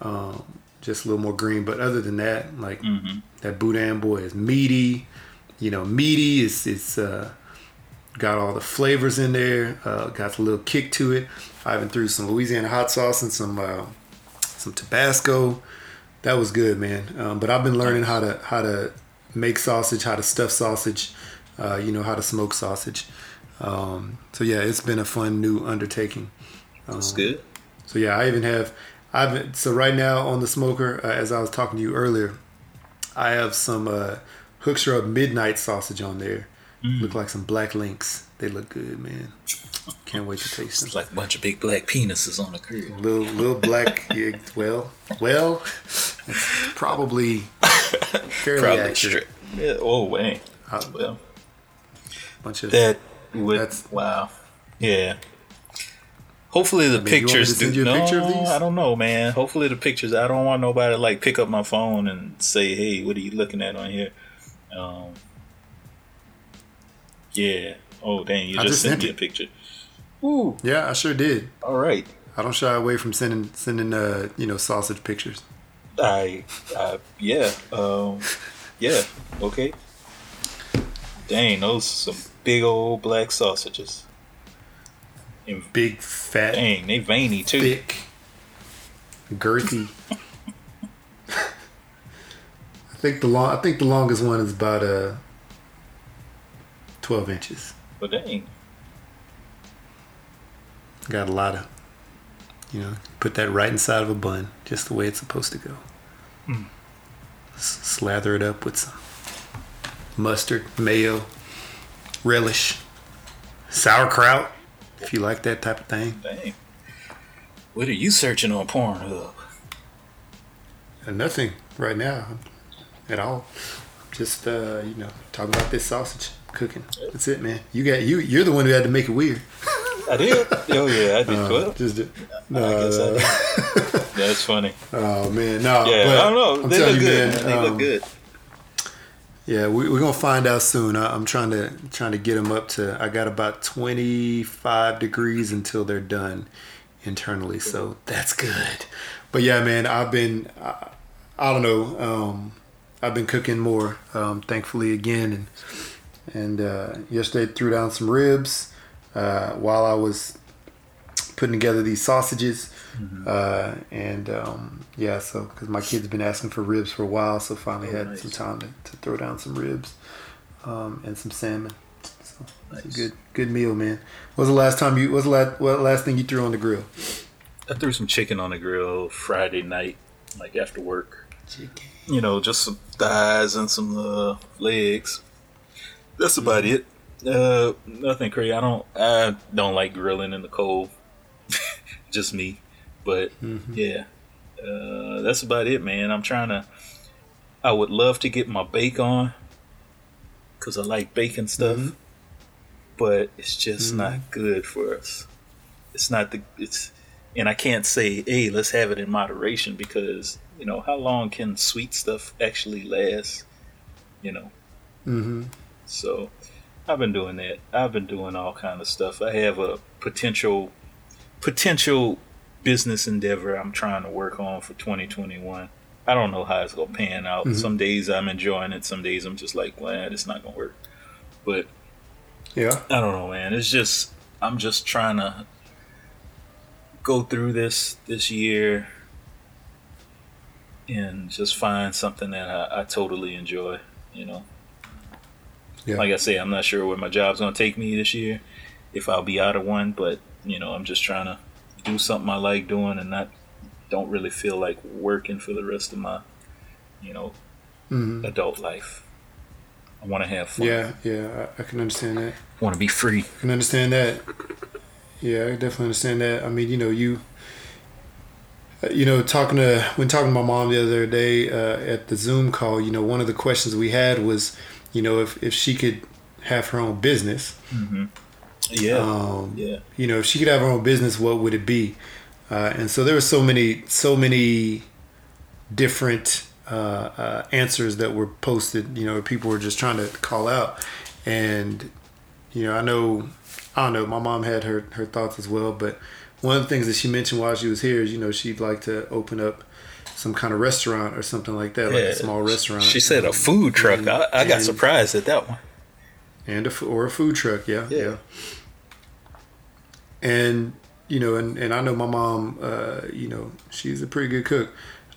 um, just a little more green. But other than that, like that boudin boy is meaty. You know, meaty. It's it's uh, got all the flavors in there. Uh, got a little kick to it. I even threw some Louisiana hot sauce and some uh, some Tabasco. That was good, man. Um, but I've been learning how to how to make sausage, how to stuff sausage, uh, you know, how to smoke sausage. Um, so yeah, it's been a fun new undertaking. That's good. So yeah, I even have I've so right now on the smoker, uh, as I was talking to you earlier, I have some uh, Hook Shrub Midnight sausage on there. Look like some black links. They look good, man. Can't wait to taste them. It's like a bunch of big black penises on the grill. Little little black. yeah, well, well, probably fairly Probably accurate. straight. Yeah. Oh, wait. Uh, Well, bunch of that would. That's- wow. Yeah. Hopefully the mean, you want me to pictures do. you a no, picture of these? I don't know, man. Hopefully the pictures. I don't want nobody to like pick up my phone and say, "Hey, what are you looking at on here?" Um. Yeah. Oh, dang. You I just, sent, sent me a picture. Ooh. Yeah, I sure did. All right. I don't shy away from sending sending uh you know sausage pictures. I, I yeah um yeah okay. Dang, those some big old black sausages. And big fat. Dang, they veiny too. Thick, girthy. I think the long I think the longest one is about a 12 inches. But dang. Got a lot of, you know, put that right inside of a bun, just the way it's supposed to go. Mm. Slather it up with some mustard, mayo, relish, sauerkraut, if you like that type of thing. Dang. What are you searching on Pornhub? Uh, nothing right now at all. Just, uh, you know, talking about this sausage cooking. That's it, man. You got you. You're the one who had to make it weird. I did. Oh yeah, I did. Uh, just did- no, I guess I did. That's funny. Oh man, no. Yeah, but I don't know. I'm they look you, good. man, they um, look good. Yeah, we, we're gonna find out soon. I, I'm trying to trying to get them up to. I got about 25 degrees until they're done internally, so that's good. But yeah, man, I've been. I, I don't know. Um, I've been cooking more, um, thankfully again, and and uh, yesterday threw down some ribs uh, while I was putting together these sausages. Uh, and um, yeah, so because my kids have been asking for ribs for a while, so finally Oh, had nice. some time to, to throw down some ribs um, and some salmon. So it's a Nice. good good meal, man. What was the last time you? What was the last, what last thing you threw on the grill? I threw some chicken on the grill Friday night, like after work. Chicken. You know, just some thighs and some uh, legs. That's about it. Uh, nothing crazy. I don't. I don't like grilling in the cold. just me. But yeah, uh, that's about it, man. I'm trying to. I would love to get my bake on, cause I like baking stuff. Mhm. But it's just not good for us. It's not the. It's and I can't say, hey, let's have it in moderation because you know how long can sweet stuff actually last? You know, Mm-hmm. So I've been doing that. I've been doing all kind of stuff. I have a potential potential business endeavor I'm trying to work on for 2021. I don't know how it's gonna pan out. Mhm. Some days I'm enjoying it. Some days I'm just like, well, it's not gonna work. But Yeah. I don't know, man. It's just I'm just trying to go through this this year and just find something that I, I totally enjoy. You know, Yeah. like I say, I'm not sure where my job's gonna take me this year, if I'll be out of one. But you know, I'm just trying to do something I like doing and not don't really feel like working for the rest of my, you know, hmm adult life. I want to have fun. Yeah. Yeah. I, I can understand that. want to be free. I can understand that. Yeah, I definitely understand that. I mean, you know, you uh, you know, talking to when talking to my mom the other day uh, at the Zoom call, you know, one of the questions we had was, you know, if if she could have her own business, Yeah. um, yeah. you know, if she could have her own business, what would it be? Uh, and so there were so many, so many different uh, uh, answers that were posted. You know, people were just trying to call out, and you know, I know, I don't know. My mom had her her thoughts as well, but one of the things that she mentioned while she was here is, you know, she'd like to open up some kind of restaurant or something like that, like a small restaurant. She said a food truck. And- I, I got and- surprised at that one. and a, or a food truck yeah, Yeah. yeah and you know and, and i know my mom uh, you know she's a pretty good cook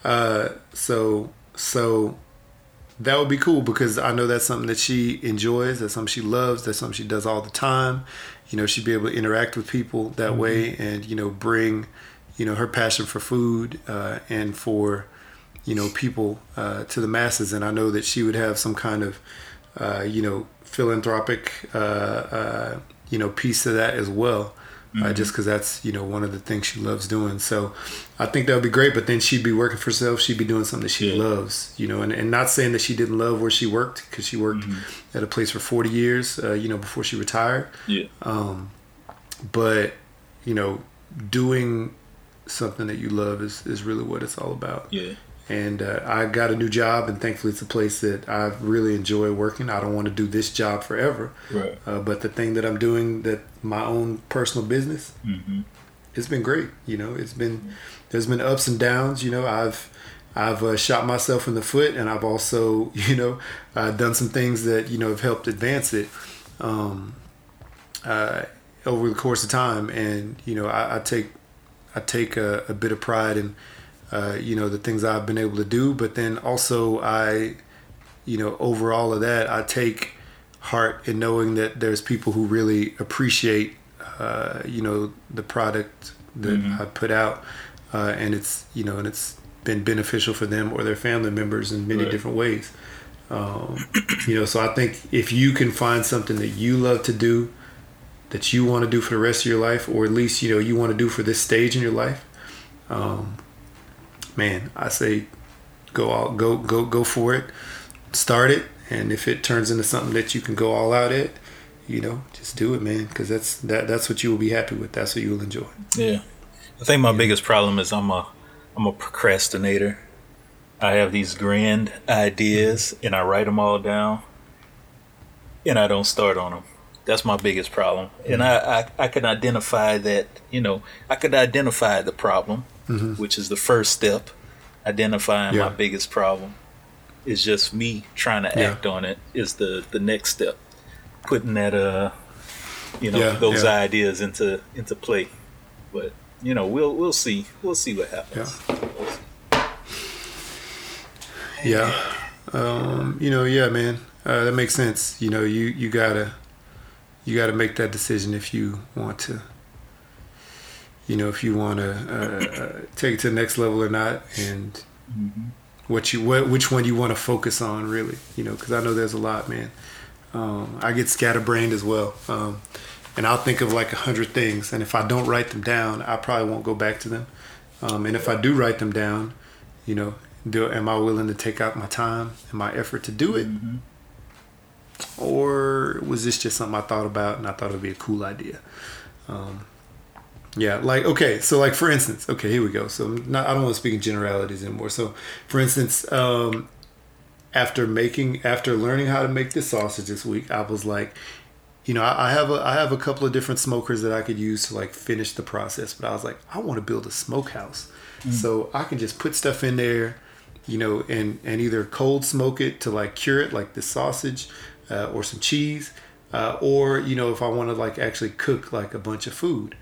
uh, so so that would be cool because i know that's something that she enjoys that's something she loves that's something she does all the time you know she'd be able to interact with people that way and you know bring you know her passion for food uh, and for you know people uh, to the masses. And i know that she would have some kind of uh, you know philanthropic uh, uh, you know piece of that as well. Uh, just because that's you know one of the things she loves doing. So i think that would be great but then she'd be working for herself. She'd be doing something that she Yeah. loves you know and, and not saying that she didn't love where she worked because she worked at a place for 40 years uh, you know before she retired. Yeah. um, but you know doing something that you love is, is really what it's all about Yeah. and uh, I got a new job, and thankfully it's a place that I really enjoy working. I don't want to do this job forever, Right. uh, but the thing that I'm doing, that my own personal business, Mm-hmm. it's been great. You know, it's been there's been ups and downs. You know, I've I've uh, shot myself in the foot, and I've also you know uh, done some things that you know have helped advance it um, uh, over the course of time. And you know, I, I take I take a, a bit of pride in uh, you know the things I've been able to do, but then also I you know over all of that I take heart in knowing that there's people who really appreciate uh, you know the product that I put out, uh, and it's you know and it's been beneficial for them or their family members in many Right. different ways. Um, you know, so I think if you can find something that you love to do, that you want to do for the rest of your life, or at least you know you want to do for this stage in your life, um, man, I say go out, go go go for it, start it, and if it turns into something that you can go all out at, you know, just do it, man, because that's that that's what you will be happy with. That's what you will enjoy. Yeah. I think my biggest problem is I'm a I'm a procrastinator. I have these grand ideas and I write them all down and I don't start on them. That's my biggest problem. And I, I, I can identify that, you know, I could identify the problem, which is the first step. Identifying Yeah. my biggest problem is just me trying to Yeah. act on it is the, the next step. Putting that, uh, you know, Yeah, those yeah. ideas into, into play. But, you know, we'll, we'll see. We'll see what happens. Yeah. Um, you know, yeah, man. Uh, that makes sense. You know, you you gotta you gotta make that decision if you want to. You know, if you want to uh, uh, take it to the next level or not, and what you what which one you want to focus on, really. You know, because I know there's a lot, man. Um, I get scatterbrained as well, um, and I'll think of like a hundred things, and if I don't write them down, I probably won't go back to them. Um, and if I do write them down, you know, do am I willing to take out my time and my effort to do it? Or was this just something I thought about and I thought it would be a cool idea? Um, yeah, like okay, so like for instance, okay, here we go. So not, I don't want to speak in generalities anymore. So for instance, um, after making after learning how to make this sausage this week, I was like, you know, I, I have a I have a couple of different smokers that I could use to like finish the process, but I was like, I want to build a smokehouse, so I can just put stuff in there, you know, and and either cold smoke it to like cure it, like the sausage, uh, or some cheese, uh, or you know, if I want to like actually cook like a bunch of food.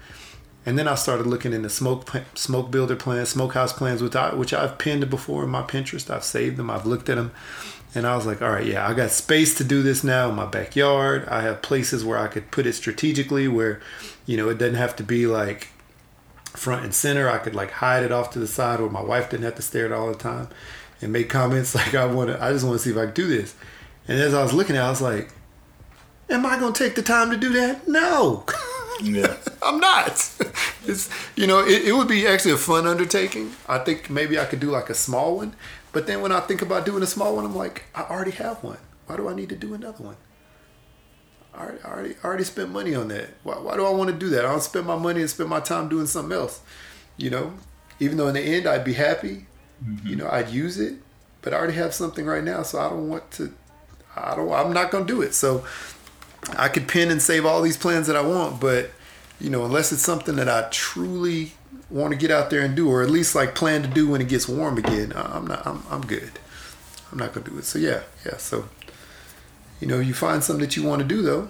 And then I started looking into smoke smoke builder plans, smokehouse plans, which I which I've pinned before in my Pinterest. I've saved them. I've looked at them, and I was like, all right, yeah, I got space to do this now in my backyard. I have places where I could put it strategically, where you know it doesn't have to be like front and center. I could like hide it off to the side, where my wife didn't have to stare at it all the time and make comments like I want to. I just want to see if I can do this. And as I was looking at, it, I was like, am I gonna take the time to do that? No. Yeah. I'm not. it's you know it, it would be actually a fun undertaking. I think maybe I could do like a small one, but then when I think about doing a small one, I'm like, I already have one. Why do I need to do another one? I already, I already, I already spent money on that. Why, why do I want to do that? I don't spend my money and spend my time doing something else. You know, even though in the end I'd be happy, mm-hmm. you know, I'd use it, but I already have something right now, so I don't want to. I don't. I'm not gonna do it. So I could pin and save all these plans that I want, but you know, unless it's something that I truly want to get out there and do, or at least like plan to do when it gets warm again, I'm not. I'm, I'm good. I'm not gonna do it. So yeah, yeah. So you know, you find something that you want to do though,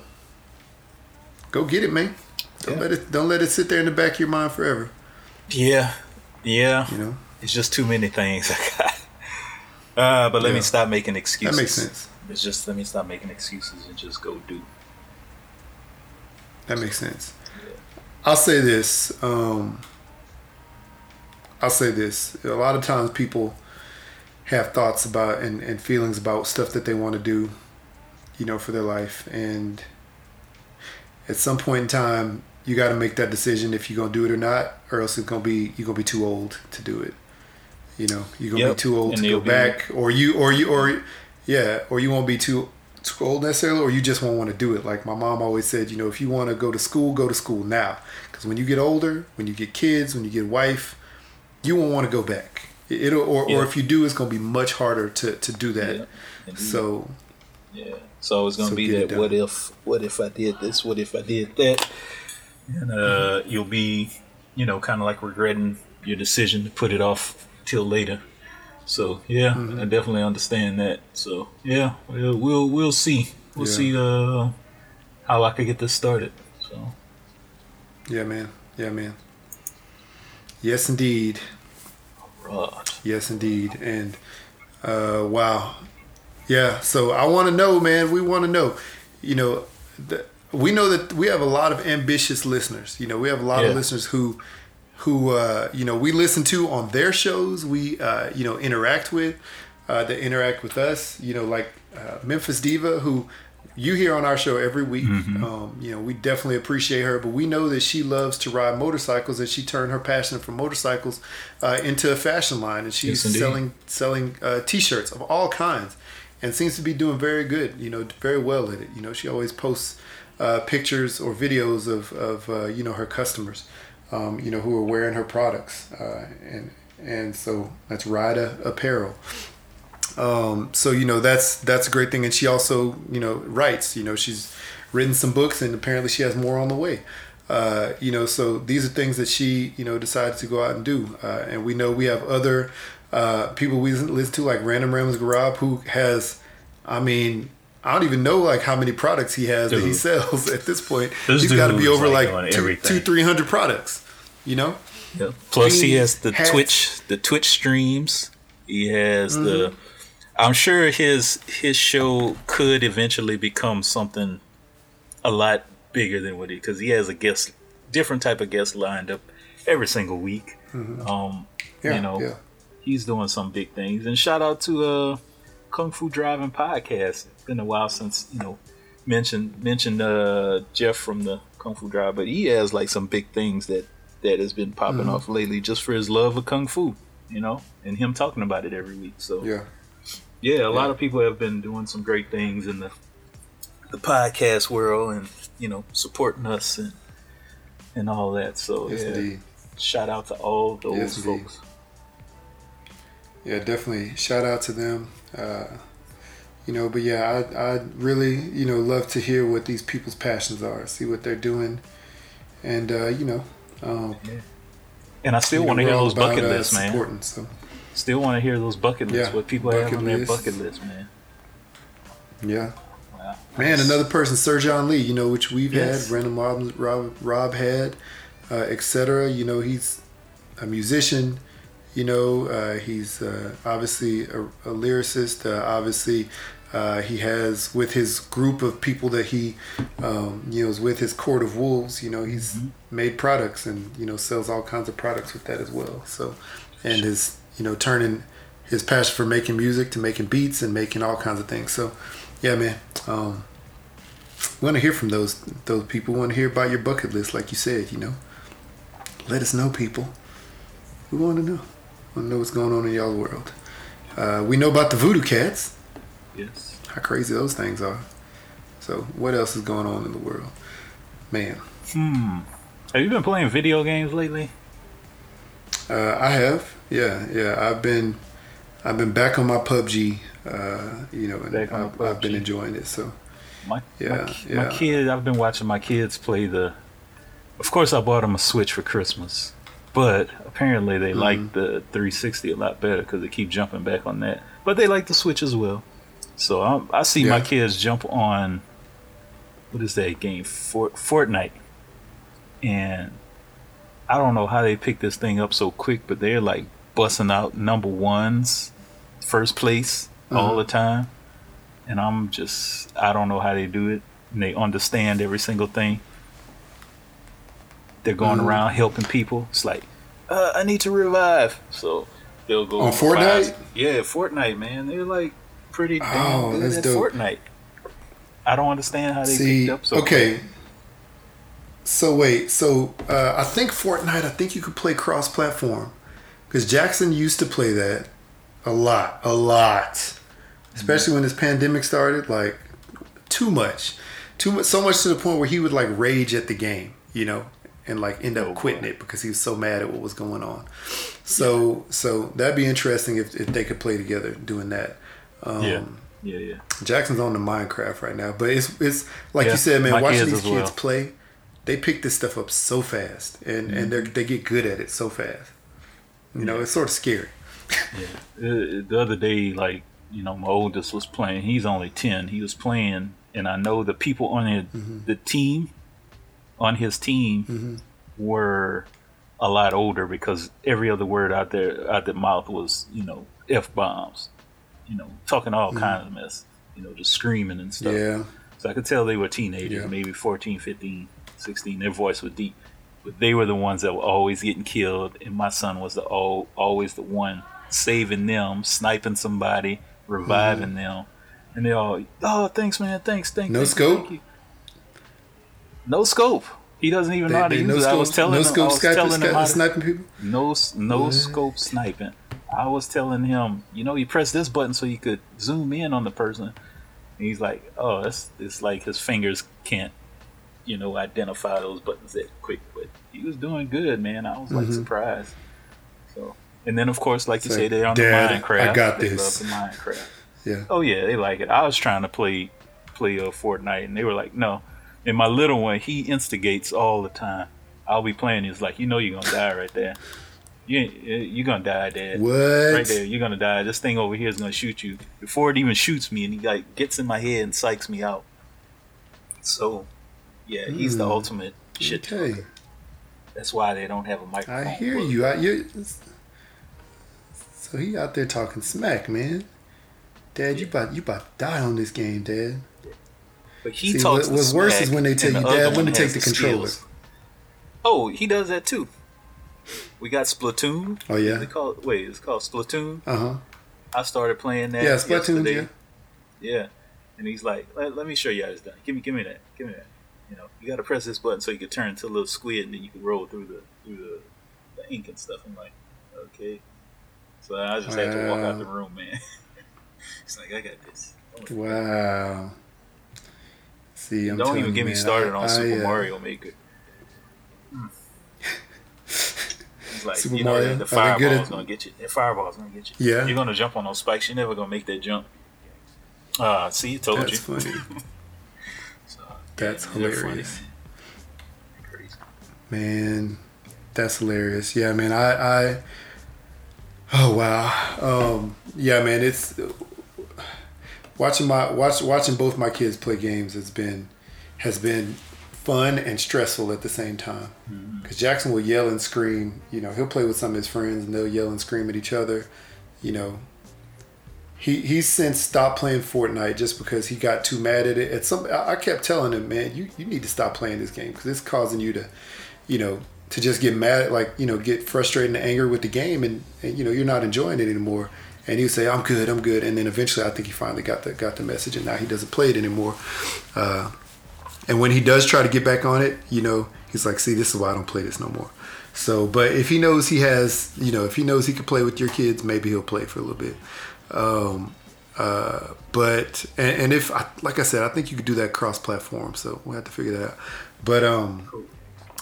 go get it, man. Don't Yeah. let it. Don't let it sit there in the back of your mind forever. Yeah, yeah. You know, It's just too many things I got. Uh, but let me stop making excuses. that makes sense. It's just let me stop making excuses and just go do. That makes sense. I'll say this. Um, I'll say this. A lot of times people have thoughts about and, and feelings about stuff that they want to do, you know, for their life. And at some point in time, you got to make that decision if you're going to do it or not, or else it's going to be, you're going to be too old to do it. You know, you're going to Yep. be too old And to go be- back or you, or you, or yeah, or you won't be too, too old necessarily, or you just won't want to do it. Like my mom always said, you know, if you want to go to school, go to school now. Because when you get older, when you get kids, when you get a wife, you won't want to go back. It- It'll, or, Yeah. or if you do, it's going to be much harder to, to do that. Yeah. So, Yeah. So it's gonna So be that what if what if I did this, what if I did that? And uh you'll be, you know, kinda like regretting your decision to put it off till later. So yeah, Mm-hmm. I definitely understand that. So yeah, we'll we'll, we'll see. We'll Yeah. see uh how I could get this started. So yeah, man. Yeah, man. Yes, indeed. right. Yes, indeed. And uh, wow, yeah. So I want to know, man. We want to know. You know, the, we know that we have a lot of ambitious listeners. You know, we have a lot Yeah. of listeners who, who uh, you know, we listen to on their shows. We uh, you know interact with. Uh, that interact with us. You know, like uh, Memphis Diva, who you hear on our show every week. Um, you know, we definitely appreciate her, but we know that she loves to ride motorcycles, and she turned her passion for motorcycles uh, into a fashion line, and she's Yes, selling selling uh, t-shirts of all kinds, and seems to be doing very good. You know, very well at it. You know, she always posts uh, pictures or videos of of uh, you know her customers, um, you know, who are wearing her products, uh, and and so that's Rida Apparel. Um, so you know that's that's a great thing, and she also you know writes. You know she's written some books, and apparently she has more on the way. Uh, you know, so these are things that she you know decided to go out and do, uh, and we know we have other uh, people we listen to like Random Rams Garab, who has, I mean. I don't even know like how many products he has that he sells at this point. This He's got to be over like, like, doing two, three hundred products. You know, Yep. Plus, he Beanies, has the hats. Twitch, the Twitch streams. He has the. Mm-hmm. I'm sure his his show could eventually become something a lot bigger than what he because he has a guest, different type of guest lined up every single week. Um, Mm-hmm. yeah, you know, yeah. he's doing some big things. And shout out to uh, Kung Fu Driving Podcast. Been a while since you know mentioned mentioned uh, Jeff from the Kung Fu Drive, but he has like some big things that that has been popping Mm-hmm. off lately just for his love of kung fu, you know, and him talking about it every week. So yeah. yeah, a lot of people have been doing some great things in the the podcast world and you know supporting us and and all that. So Yes, yeah, indeed. shout out to all those Yes, indeed. folks. yeah, definitely. Shout out to them. Uh, you know, but yeah, I I really you know love to hear what these people's passions are, see what they're doing, and uh, you know, um, And I still want to hear those about, bucket uh, lists, man. Supporting, so Still want to hear those bucket lists. Yeah, What people have on their bucket list, man. yeah. Wow. Man, another person, Sir John Lee, you know, which we've Yes. had, Random Rob, Rob, Rob had, uh, etc. You know, he's a musician. You know, uh, he's uh, obviously a, a lyricist. Uh, obviously, uh, he has with his group of people that he, um, you know, is with his court of wolves. You know, he's made products and you know sells all kinds of products with that as well. So, and his you know turning his passion for making music to making beats and making all kinds of things. So, yeah, man. Um, we want to hear from those those people. Want to hear about your bucket list, like you said. You know, Let us know, people. We want to know. Want to know what's going on in y'all world. Uh, we know about the voodoo cats. Yes. How crazy those things are. So, what else is going on in the world? Man, Hmm. Have you been playing video games lately? uh, I have. Yeah, yeah. I've been, I've been back on my PUBG. Uh, you know, and I've, I've been enjoying it. So, My Yeah, my yeah. kid. I've been watching my kids play the. Of course, I bought them a Switch for Christmas, but apparently they Mm-hmm. like the 360 a lot better because they keep jumping back on that. But they like the Switch as well. So I, I see my kids jump on. What is that game? Fort, Fortnite, and I don't know how they pick this thing up so quick, but they're like busting out number ones, first place all Uh-huh. the time and I'm just I don't know how they do it. And they understand every single thing. They're going Mhm. around helping people. It's like, uh, I need to revive. So they'll go On Fortnite? Yeah, Fortnite, man. They're like pretty damn Oh, good that's at dope. Fortnite. I don't understand how they see, picked up so okay. So wait, so uh, I think Fortnite. I think you could play cross-platform because Jackson used to play that a lot, a lot, especially when this pandemic started. Like too much, too much, so much to the point where he would like rage at the game, you know, and like end Oh, up boy. quitting it because he was so mad at what was going on. So, so that'd be interesting if, if they could play together doing that. Um, Yeah. Yeah, yeah. Jackson's on the Minecraft right now, but it's it's like Yeah, you said, man. Watching these kids well. play, they pick this stuff up so fast, and and they they get good at it so fast. You know, it's sort of scary. Uh, the other day, like you know, my oldest was playing. He's only ten. He was playing, and I know the people on it, Mm-hmm. the team, on his team, were a lot older because every other word out there out their mouth was you know f bombs, you know, talking all mm. kinds of mess, you know, just screaming and stuff. Yeah, So I could tell they were teenagers, Yeah. maybe 14, 15, 16. Their voice was deep. But they were the ones that were always getting killed. And my son was the al- always the one saving them, sniping somebody, reviving mm. them. And they all, oh, thanks, man. Thanks, thanks. No thank you, scope? thank you." No scope. He doesn't even know they, how to use no it. I was telling no him, I scope was Skype, telling him how to, sniping people. no, no scope sniping. I was telling him, you know, you press this button so you could zoom in on the person. And he's like, oh, it's it's like his fingers can't, you know, identify those buttons that quick. But he was doing good, man. I was like Mhm. surprised. So, and then of course, like you It's say, they're on the "Dad, Minecraft. I got they this." Love the Minecraft. Yeah, Oh yeah, they like it. I was trying to play play uh, Fortnite, and they were like, no. And my little one, he instigates all the time. I'll be playing. He's like, you know, you're gonna die right there. You ain't- you're gonna die, Dad. what? Right there, you're gonna die. This thing over here is gonna shoot you before it even shoots me, and he like gets in my head and psychs me out. So, yeah, he's the Hmm. ultimate shit. Okay, talker. That's why they don't have a microphone. I hear you. I, you. So he out there talking smack, man. Dad, you about you about to die on this game, Dad. But he See, talks. what- the what's worse is when they tell the you, "Dad, let me take has the controller." Oh, he does that too. We got Splatoon. Oh yeah. They call it, wait, it's called Splatoon. Uh huh. I started playing that. Yeah, Splatoon. yesterday. Yeah. Yeah. And he's like, let, let me show you how it's done. Give me, give me that. Give me that. You know, you got to press this button so you can turn into a little squid, and then you can roll through the through the, the ink and stuff. I'm like, okay. So I just had to walk out the room, man. He's like, I got this. Wow. See, I'm Don't even get me man, started on I, Super uh, Mario Maker. He's like, Super you know, Mario? the fireball's gonna get you. That fireball's gonna get you. Yeah. You're gonna jump on those spikes. You're never gonna make that jump. Ah, see, told That's you. funny. So, That's yeah, hilarious. man. Man, that's hilarious. Yeah, man. I, I oh wow. Um, yeah, man. It's watching my watch watching both my kids play games has been has been fun and stressful at the same time. Because Jackson will yell and scream. You know, he'll play with some of his friends and they'll yell and scream at each other. You know, he he's since stopped playing Fortnite just because he got too mad at it. At some, I I kept telling him, man, you, you need to stop playing this game because it's causing you to, you know, to just get mad, like you know, get frustrated and angry with the game, and, and you know, you're not enjoying it anymore. And he would say, "I'm good, I'm good," and then eventually, I think he finally got the got the message, and now he doesn't play it anymore. Uh, and when he does try to get back on it, you know, he's like, "See, this is why I don't play this no more." So, but if he knows he has, you know, if he knows he can play with your kids, maybe he'll play for a little bit. Um, uh, but and, and if, I, like I said, I think you could do that cross-platform. So we'll have to figure that out. But um,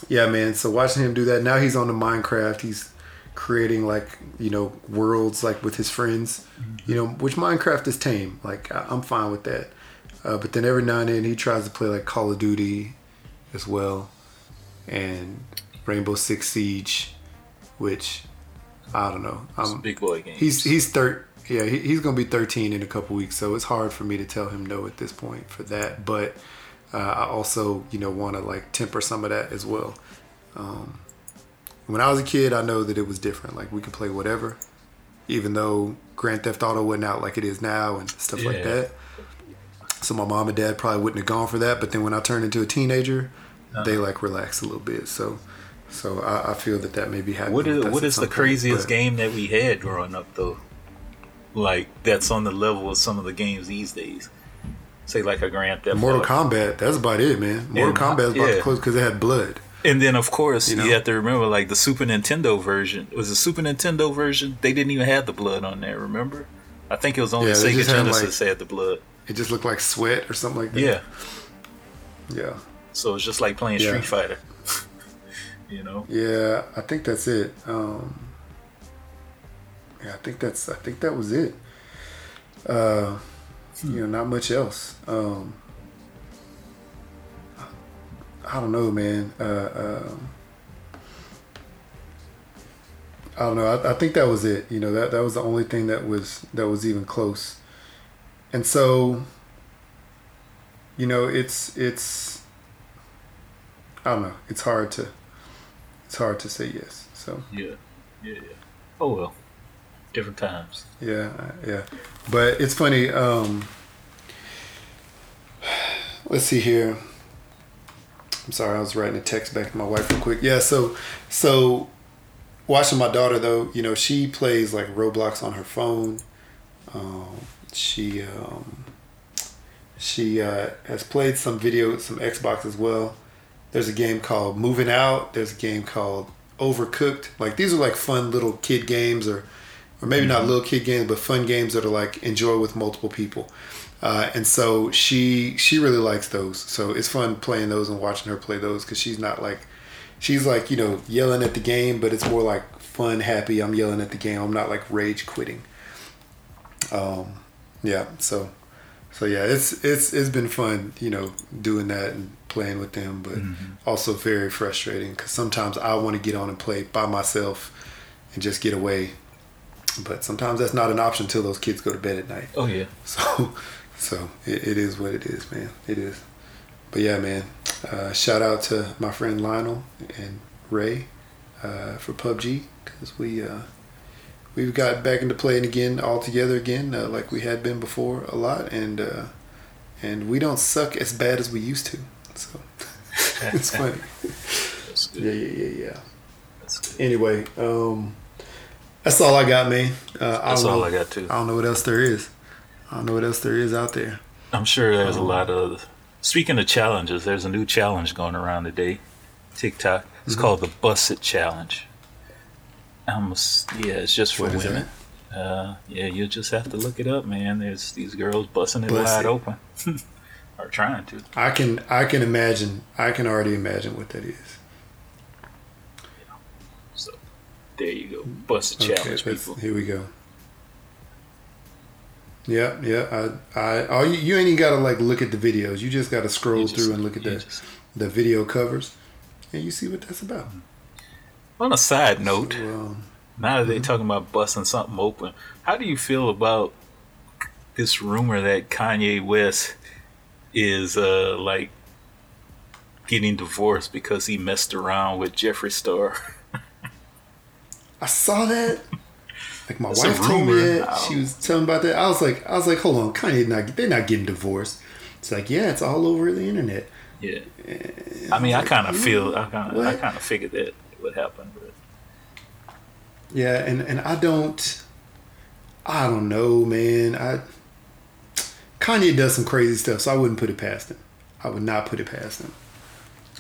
yeah, man. So watching him do that now, he's on the Minecraft. He's creating like you know worlds like with his friends. You know, which Minecraft is tame. Like I, I'm fine with that. Uh, but then every now and then he tries to play like Call of Duty as well, and Rainbow Six Siege, which I don't know. I'm, big boy game. he's he's thir- yeah he, he's gonna be 13 in a couple weeks, so it's hard for me to tell him no at this point for that. But uh, I also you know want to like temper some of that as well. Um, when I was a kid, I know that it was different. Like we could play whatever, even though Grand Theft Auto wasn't out like it is now and stuff like Yeah. that. So my mom and dad probably wouldn't have gone for that. But then when I turned into a teenager, uh-huh. they like relaxed a little bit. So, so I, I feel that that may be happening. What is what at is the craziest but- game that we had growing up though? Like that's on the level of some of the games these days. Say like a Grand Theft Mortal Auto. Kombat. That's about it, man. Mortal Yeah, Kombat is about yeah. the close because it had blood. And then of course You you, have to remember like the Super Nintendo version. Was the Super Nintendo version? They didn't even have the blood on there. Remember? I think it was only Yeah, Sega Genesis had, Genesis had the blood. It just looked like sweat or something like that. Yeah. Yeah. So it's just like playing Yeah. Street Fighter. you know? Yeah, I think that's it. Um, yeah, I think that's. I think that was it. Uh, you know, not much else. Um, I don't know, man. Uh, um, I don't know. I, I think that was it. You know, that that was the only thing that was that was even close. And so, you know, it's it's. I don't know. It's hard to it's hard to say yes. So Yeah. Yeah, yeah. Oh well. Different times. yeah, yeah. But it's funny. Um, let's see here. I'm sorry, I was writing a text back to my wife real quick. Yeah, so so watching my daughter though, you know, she plays like Roblox on her phone. Um, she um, she uh, has played some video, some Xbox as well. There's a game called Moving Out. There's a game called Overcooked. Like these are like fun little kid games, or or maybe not little kid games, but fun games that are like enjoy with multiple people. Uh, and so she she really likes those. So it's fun playing those and watching her play those because she's not like she's like you know yelling at the game, but it's more like fun, happy. I'm yelling at the game. I'm not like rage quitting. Um, yeah. So so yeah, it's it's it's been fun, you know, doing that and playing with them, but also very frustrating because sometimes I want to get on and play by myself and just get away, but sometimes that's not an option until those kids go to bed at night. Oh yeah. So, so it, it is what it is, man. It is. But yeah, man. Uh, shout out to my friend Lionel and Ray uh, for PUBG because we uh, we've got back into playing again all together again uh, like we had been before a lot and uh, and we don't suck as bad as we used to. So it's funny. Yeah, yeah, yeah, yeah. That's good. Anyway, um, that's all I got, man. Uh, I That's don't all know, I got too. I don't know what else there is. I don't know what else there is out there. I'm sure there's a Um, lot of. Speaking of challenges, there's a new challenge going around today. TikTok. It's Mm-hmm. called the Bust It Challenge. Almost, yeah, it's just for What women. Uh, yeah, you just have to look it up, man. There's these girls busting it wide it. open, or trying to. I can I can imagine I can already imagine what that is. So there you go, Bust Okay, Challenge, people. here we go. Yeah, yeah. I, I, oh, you, you ain't even gotta like look at the videos. You just gotta scroll just- through and look at the just- the video covers, and you see what that's about. On a side note, So, um, now that they're Mm-hmm. talking about busting something open, how do you feel about this rumor that Kanye West is uh like getting divorced because he messed around with Jeffree Star? I saw that. Like my a wife told me that. She was telling about that. I was like, I was like, hold on, Kanye not they're not getting divorced. It's like, yeah, it's all over the internet. Yeah. I mean, I like, kind of feel, I kind of, I kind of figured that would happen. But Yeah, and and I don't, I don't know, man. I Kanye does some crazy stuff, so I wouldn't put it past him. I would not put it past him.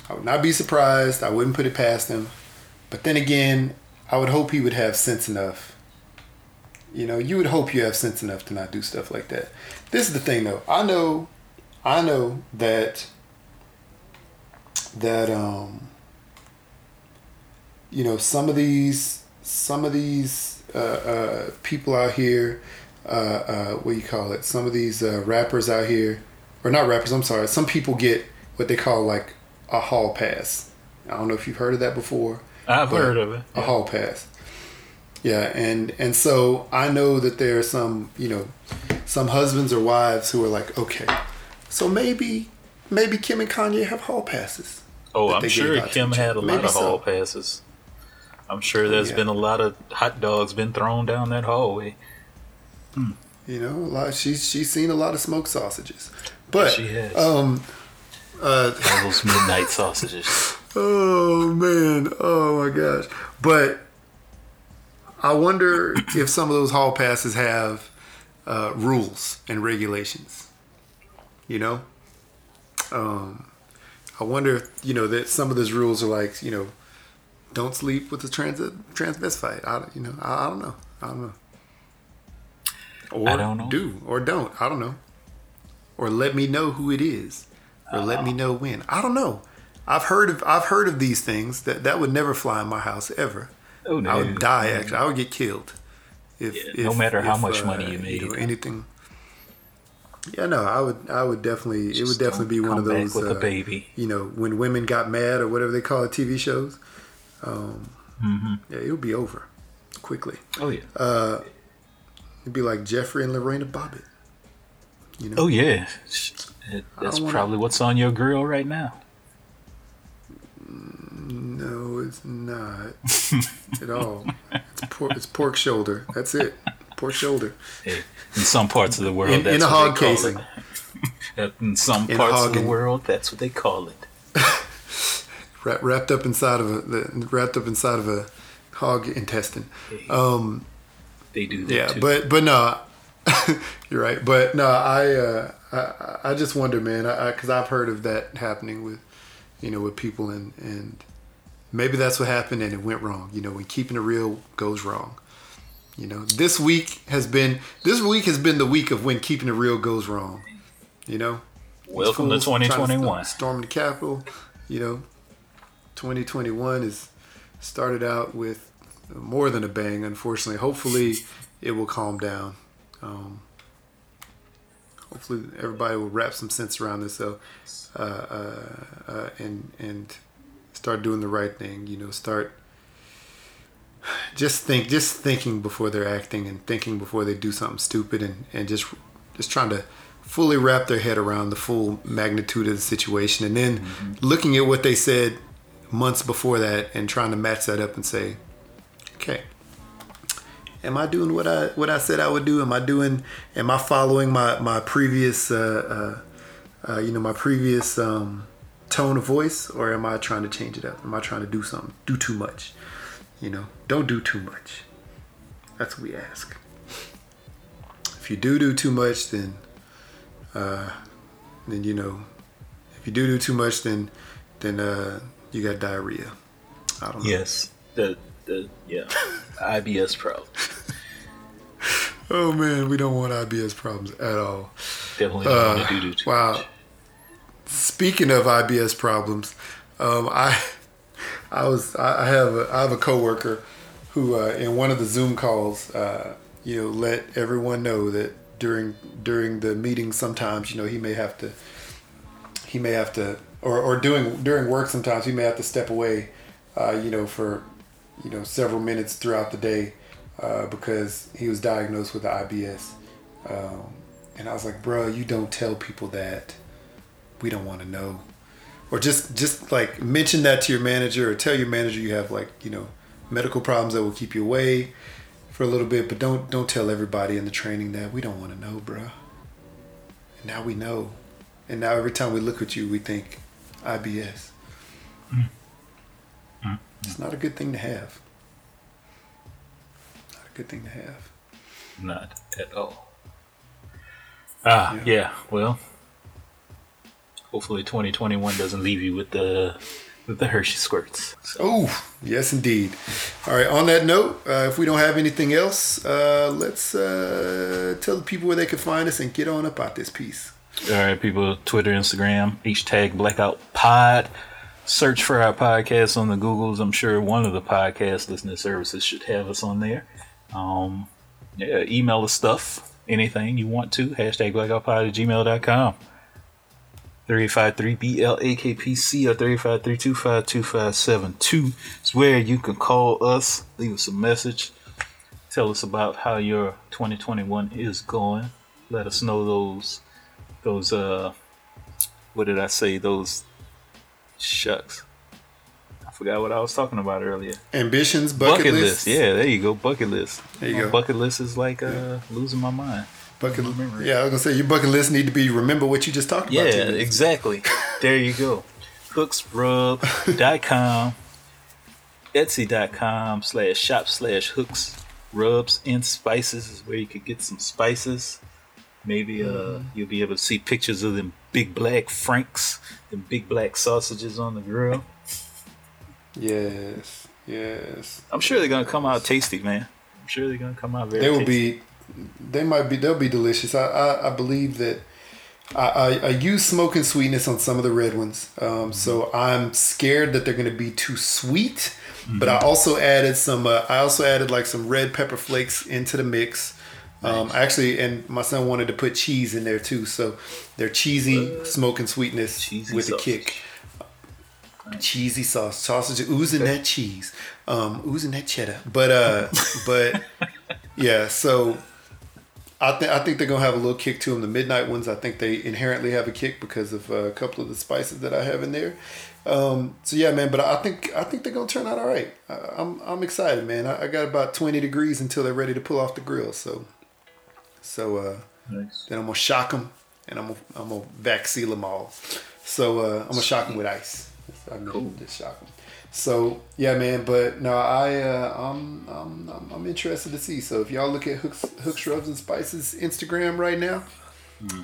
I would not be surprised. I wouldn't put it past him. But then again, I would hope he would have sense enough. You know, you would hope you have sense enough to not do stuff like that. This is the thing though. I know I know that that um you know some of these some of these uh, uh, people out here uh, uh, what do you call it some of these uh, rappers out here or not rappers i'm sorry some people get what they call like a hall pass i don't know if you've heard of that before I've heard of it. a hall pass yeah and and so i know that there are some you know some husbands or wives who are like okay so maybe maybe kim and kanye have hall passes Oh, I'm sure Kim had a lot Maybe of so. hall passes. I'm sure there's Yeah. been a lot of hot dogs been thrown down that hallway. You know, a lot. She's she's seen a lot of smoked sausages, but she has. um, uh, those midnight sausages. oh man, oh my gosh. But I wonder if some of those hall passes have uh, rules and regulations. You know, um, I wonder if you know that some of those rules are like you know, don't sleep with a trans transvestite. I don't- you know I, I don't know. I don't know. Or I don't know. do or don't. I don't know. Or let me know who it is. Or let me know when. I don't know. I've heard of I've heard of these things that that would never fly in my house ever. Oh no! I would die. Actually, I would get killed. If, Yeah, no matter how much money you made. know, anything. Yeah, no, I would. I would definitely. it would definitely be one of those. with a uh, baby. You know, when women got mad or whatever they call it, TV shows. Um, Mm-hmm. Yeah, it'll be over quickly. Oh yeah. Uh, it'd be like Jeffrey and Lorena Bobbitt. You know. oh yeah. It- That's wanna- probably what's on your grill right now. No, it's not at all. It's pork, it's pork shoulder. That's it. Pork shoulder Hey, in some parts of the world, in, that's in a what hog they call casing. It. In some In parts of the world, that's what they call it. Wrap, wrapped up inside of a the, wrapped up inside of a hog intestine. Um, They do that yeah, too. but but no, you're right. But no, I uh, I, I just wonder, man, because I've heard of that happening with you know with people and and maybe that's what happened and it went wrong. You know, when keeping it real goes wrong. You know, this week has been this week has been the week of when keeping it real goes wrong. You know, Welcome to Fools trying 2021. storm the Capitol. You know, 2021 is started out with more than a bang. Unfortunately, hopefully it will calm down. Um, hopefully everybody will wrap some sense around this, though, uh, uh, uh, and and start doing the right thing. You know, start just think, just thinking before they're acting, and thinking before they do something stupid, and and just just trying to fully wrap their head around the full magnitude of the situation, and then looking at what they said months before that, and trying to match that up and say, okay, am I doing what I what I said I would do? Am I doing? Am I following my my previous uh, uh, uh, you know my previous um, tone of voice, or am I trying to change it up? Am I trying to do something? Do too much? You know, don't do too much. That's what we ask. If you do do too much, then uh, then you know, if you do do too much, then then uh, you got diarrhea. I don't know. Yes. The the yeah. IBS problem. Oh man, we don't want IBS problems at all. Definitely don't Uh, want to do do too wow. much. Speaking of IBS problems, um, I I was I I have a I have a coworker who uh, in one of the Zoom calls, uh, you know, let everyone know that during during the meeting sometimes you know he may have to he may have to or, or doing during work sometimes you may have to step away, uh, you know, for you know several minutes throughout the day uh, because he was diagnosed with the IBS. Um, and I was like, bro, you don't tell people that. We don't want to know. Or just just like mention that to your manager or tell your manager you have like, you know, medical problems that will keep you away for a little bit, but don't don't tell everybody in the training that we don't want to know, bro. And now we know. And now every time we look at you, we think IBS. It's not a good thing to have. Not a good thing to have. Not at all. Ah, yeah. Yeah. Well, hopefully 2021 doesn't leave you with the with the Hershey squirts. So, Oh, yes, indeed. All right. On that note, uh, if we don't have anything else, uh, let's uh, tell the people where they can find us and get on up out this piece. All right, people, Twitter, Instagram, each tag Blackout Pod. Search for our podcast on the Googles. I'm sure one of the podcast listening services should have us on there. Um, yeah, email us stuff, anything you want to. Hashtag blackoutpod at gmail.com. 353-BLAKPC or 353-252-572 is where you can call us, leave us a message, tell us about how your 2021 is going. Let us know those, those, uh, what did I say? Those shucks. I forgot what I was talking about earlier. Ambitions, bucket, Bucket, list. Yeah, there you go. Bucket list. There you My go. Bucket list is like uh, losing my mind. Bucket, list. yeah, I was gonna say your bucket list need to be remember what you just talked about. Yeah, exactly. there you go. Hooksrub.com, Etsy.com slash shop slash hooks rubs and spices is where you could get some spices. Maybe uh, Mm-hmm. you'll be able to see pictures of them big black franks, them big black sausages on the grill. Yes, yes. I'm sure they're gonna come out tasty, man. I'm sure they're gonna come out very. They will tasty. be. They might be. They'll be delicious. I I, I believe that. I, I, I use smoke and sweetness on some of the red ones, um, so I'm scared that they're going to be too sweet. But I also added some. Uh, I also added like some red pepper flakes into the mix. Um, actually, and my son wanted to put cheese in there too, so they're cheesy smoke and sweetness Cheesy with a sausage. kick. Cheesy sauce, sausage oozing that cheese, um, oozing that cheddar. But uh, but yeah, so I think I think they're gonna have a little kick to them. The midnight ones, I think they inherently have a kick because of uh, a couple of the spices that I have in there. Um, so yeah, man. But I think I think they're gonna turn out all right. I, I'm I'm excited, man. I, I got about 20 degrees until they're ready to pull off the grill. So so uh, Nice. then I'm gonna shock them and I'm gonna I'm gonna vac seal them all. So uh, I'm gonna shock them with ice. I mean, Cool. just shock them. So yeah, man. But no, I uh, I'm, I'm I'm I'm interested to see. So if y'all look at Hooks Hook Shrubs and Spices Instagram right now,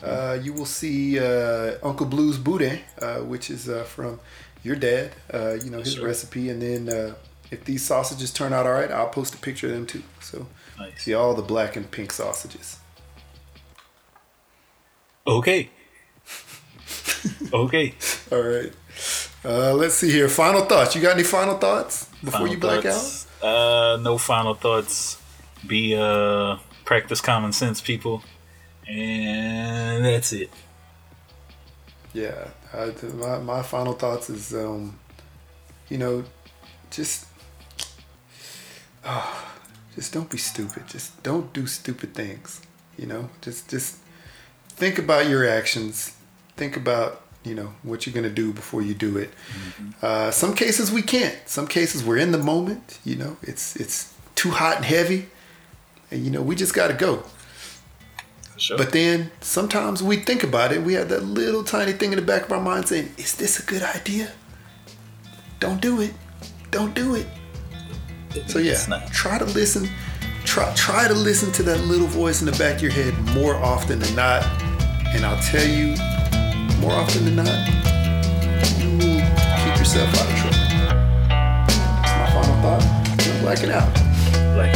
uh, you will see uh, Uncle Blue's Boudin, uh, which is uh, from your dad. Uh, you know his recipe, and then uh, if these sausages turn out all right, I'll post a picture of them too. So Nice. see all the black and pink sausages. Okay. okay. All right. Uh, let's see here. Final thoughts. You got any final thoughts before Final you black thoughts? Uh, no final thoughts. Be uh, practice common sense, people, and that's it. Yeah. I, my my final thoughts is, um, you know, just, ah, just don't be stupid. Just don't do stupid things. You know, just just think about your actions. Think about you know what you're gonna do before you do it. Uh, some cases we can't. Some cases we're in the moment. You know, it's it's too hot and heavy, and you know we just gotta go. Sure. But then sometimes we think about it. We have that little tiny thing in the back of our mind saying, "Is this a good idea? Don't do it. Don't do it." So yeah, try to listen. Try try to listen to that little voice in the back of your head more often than not. And I'll tell you, more often than not, you will keep yourself out of trouble. That's my final thought. I'm blacking out. Like,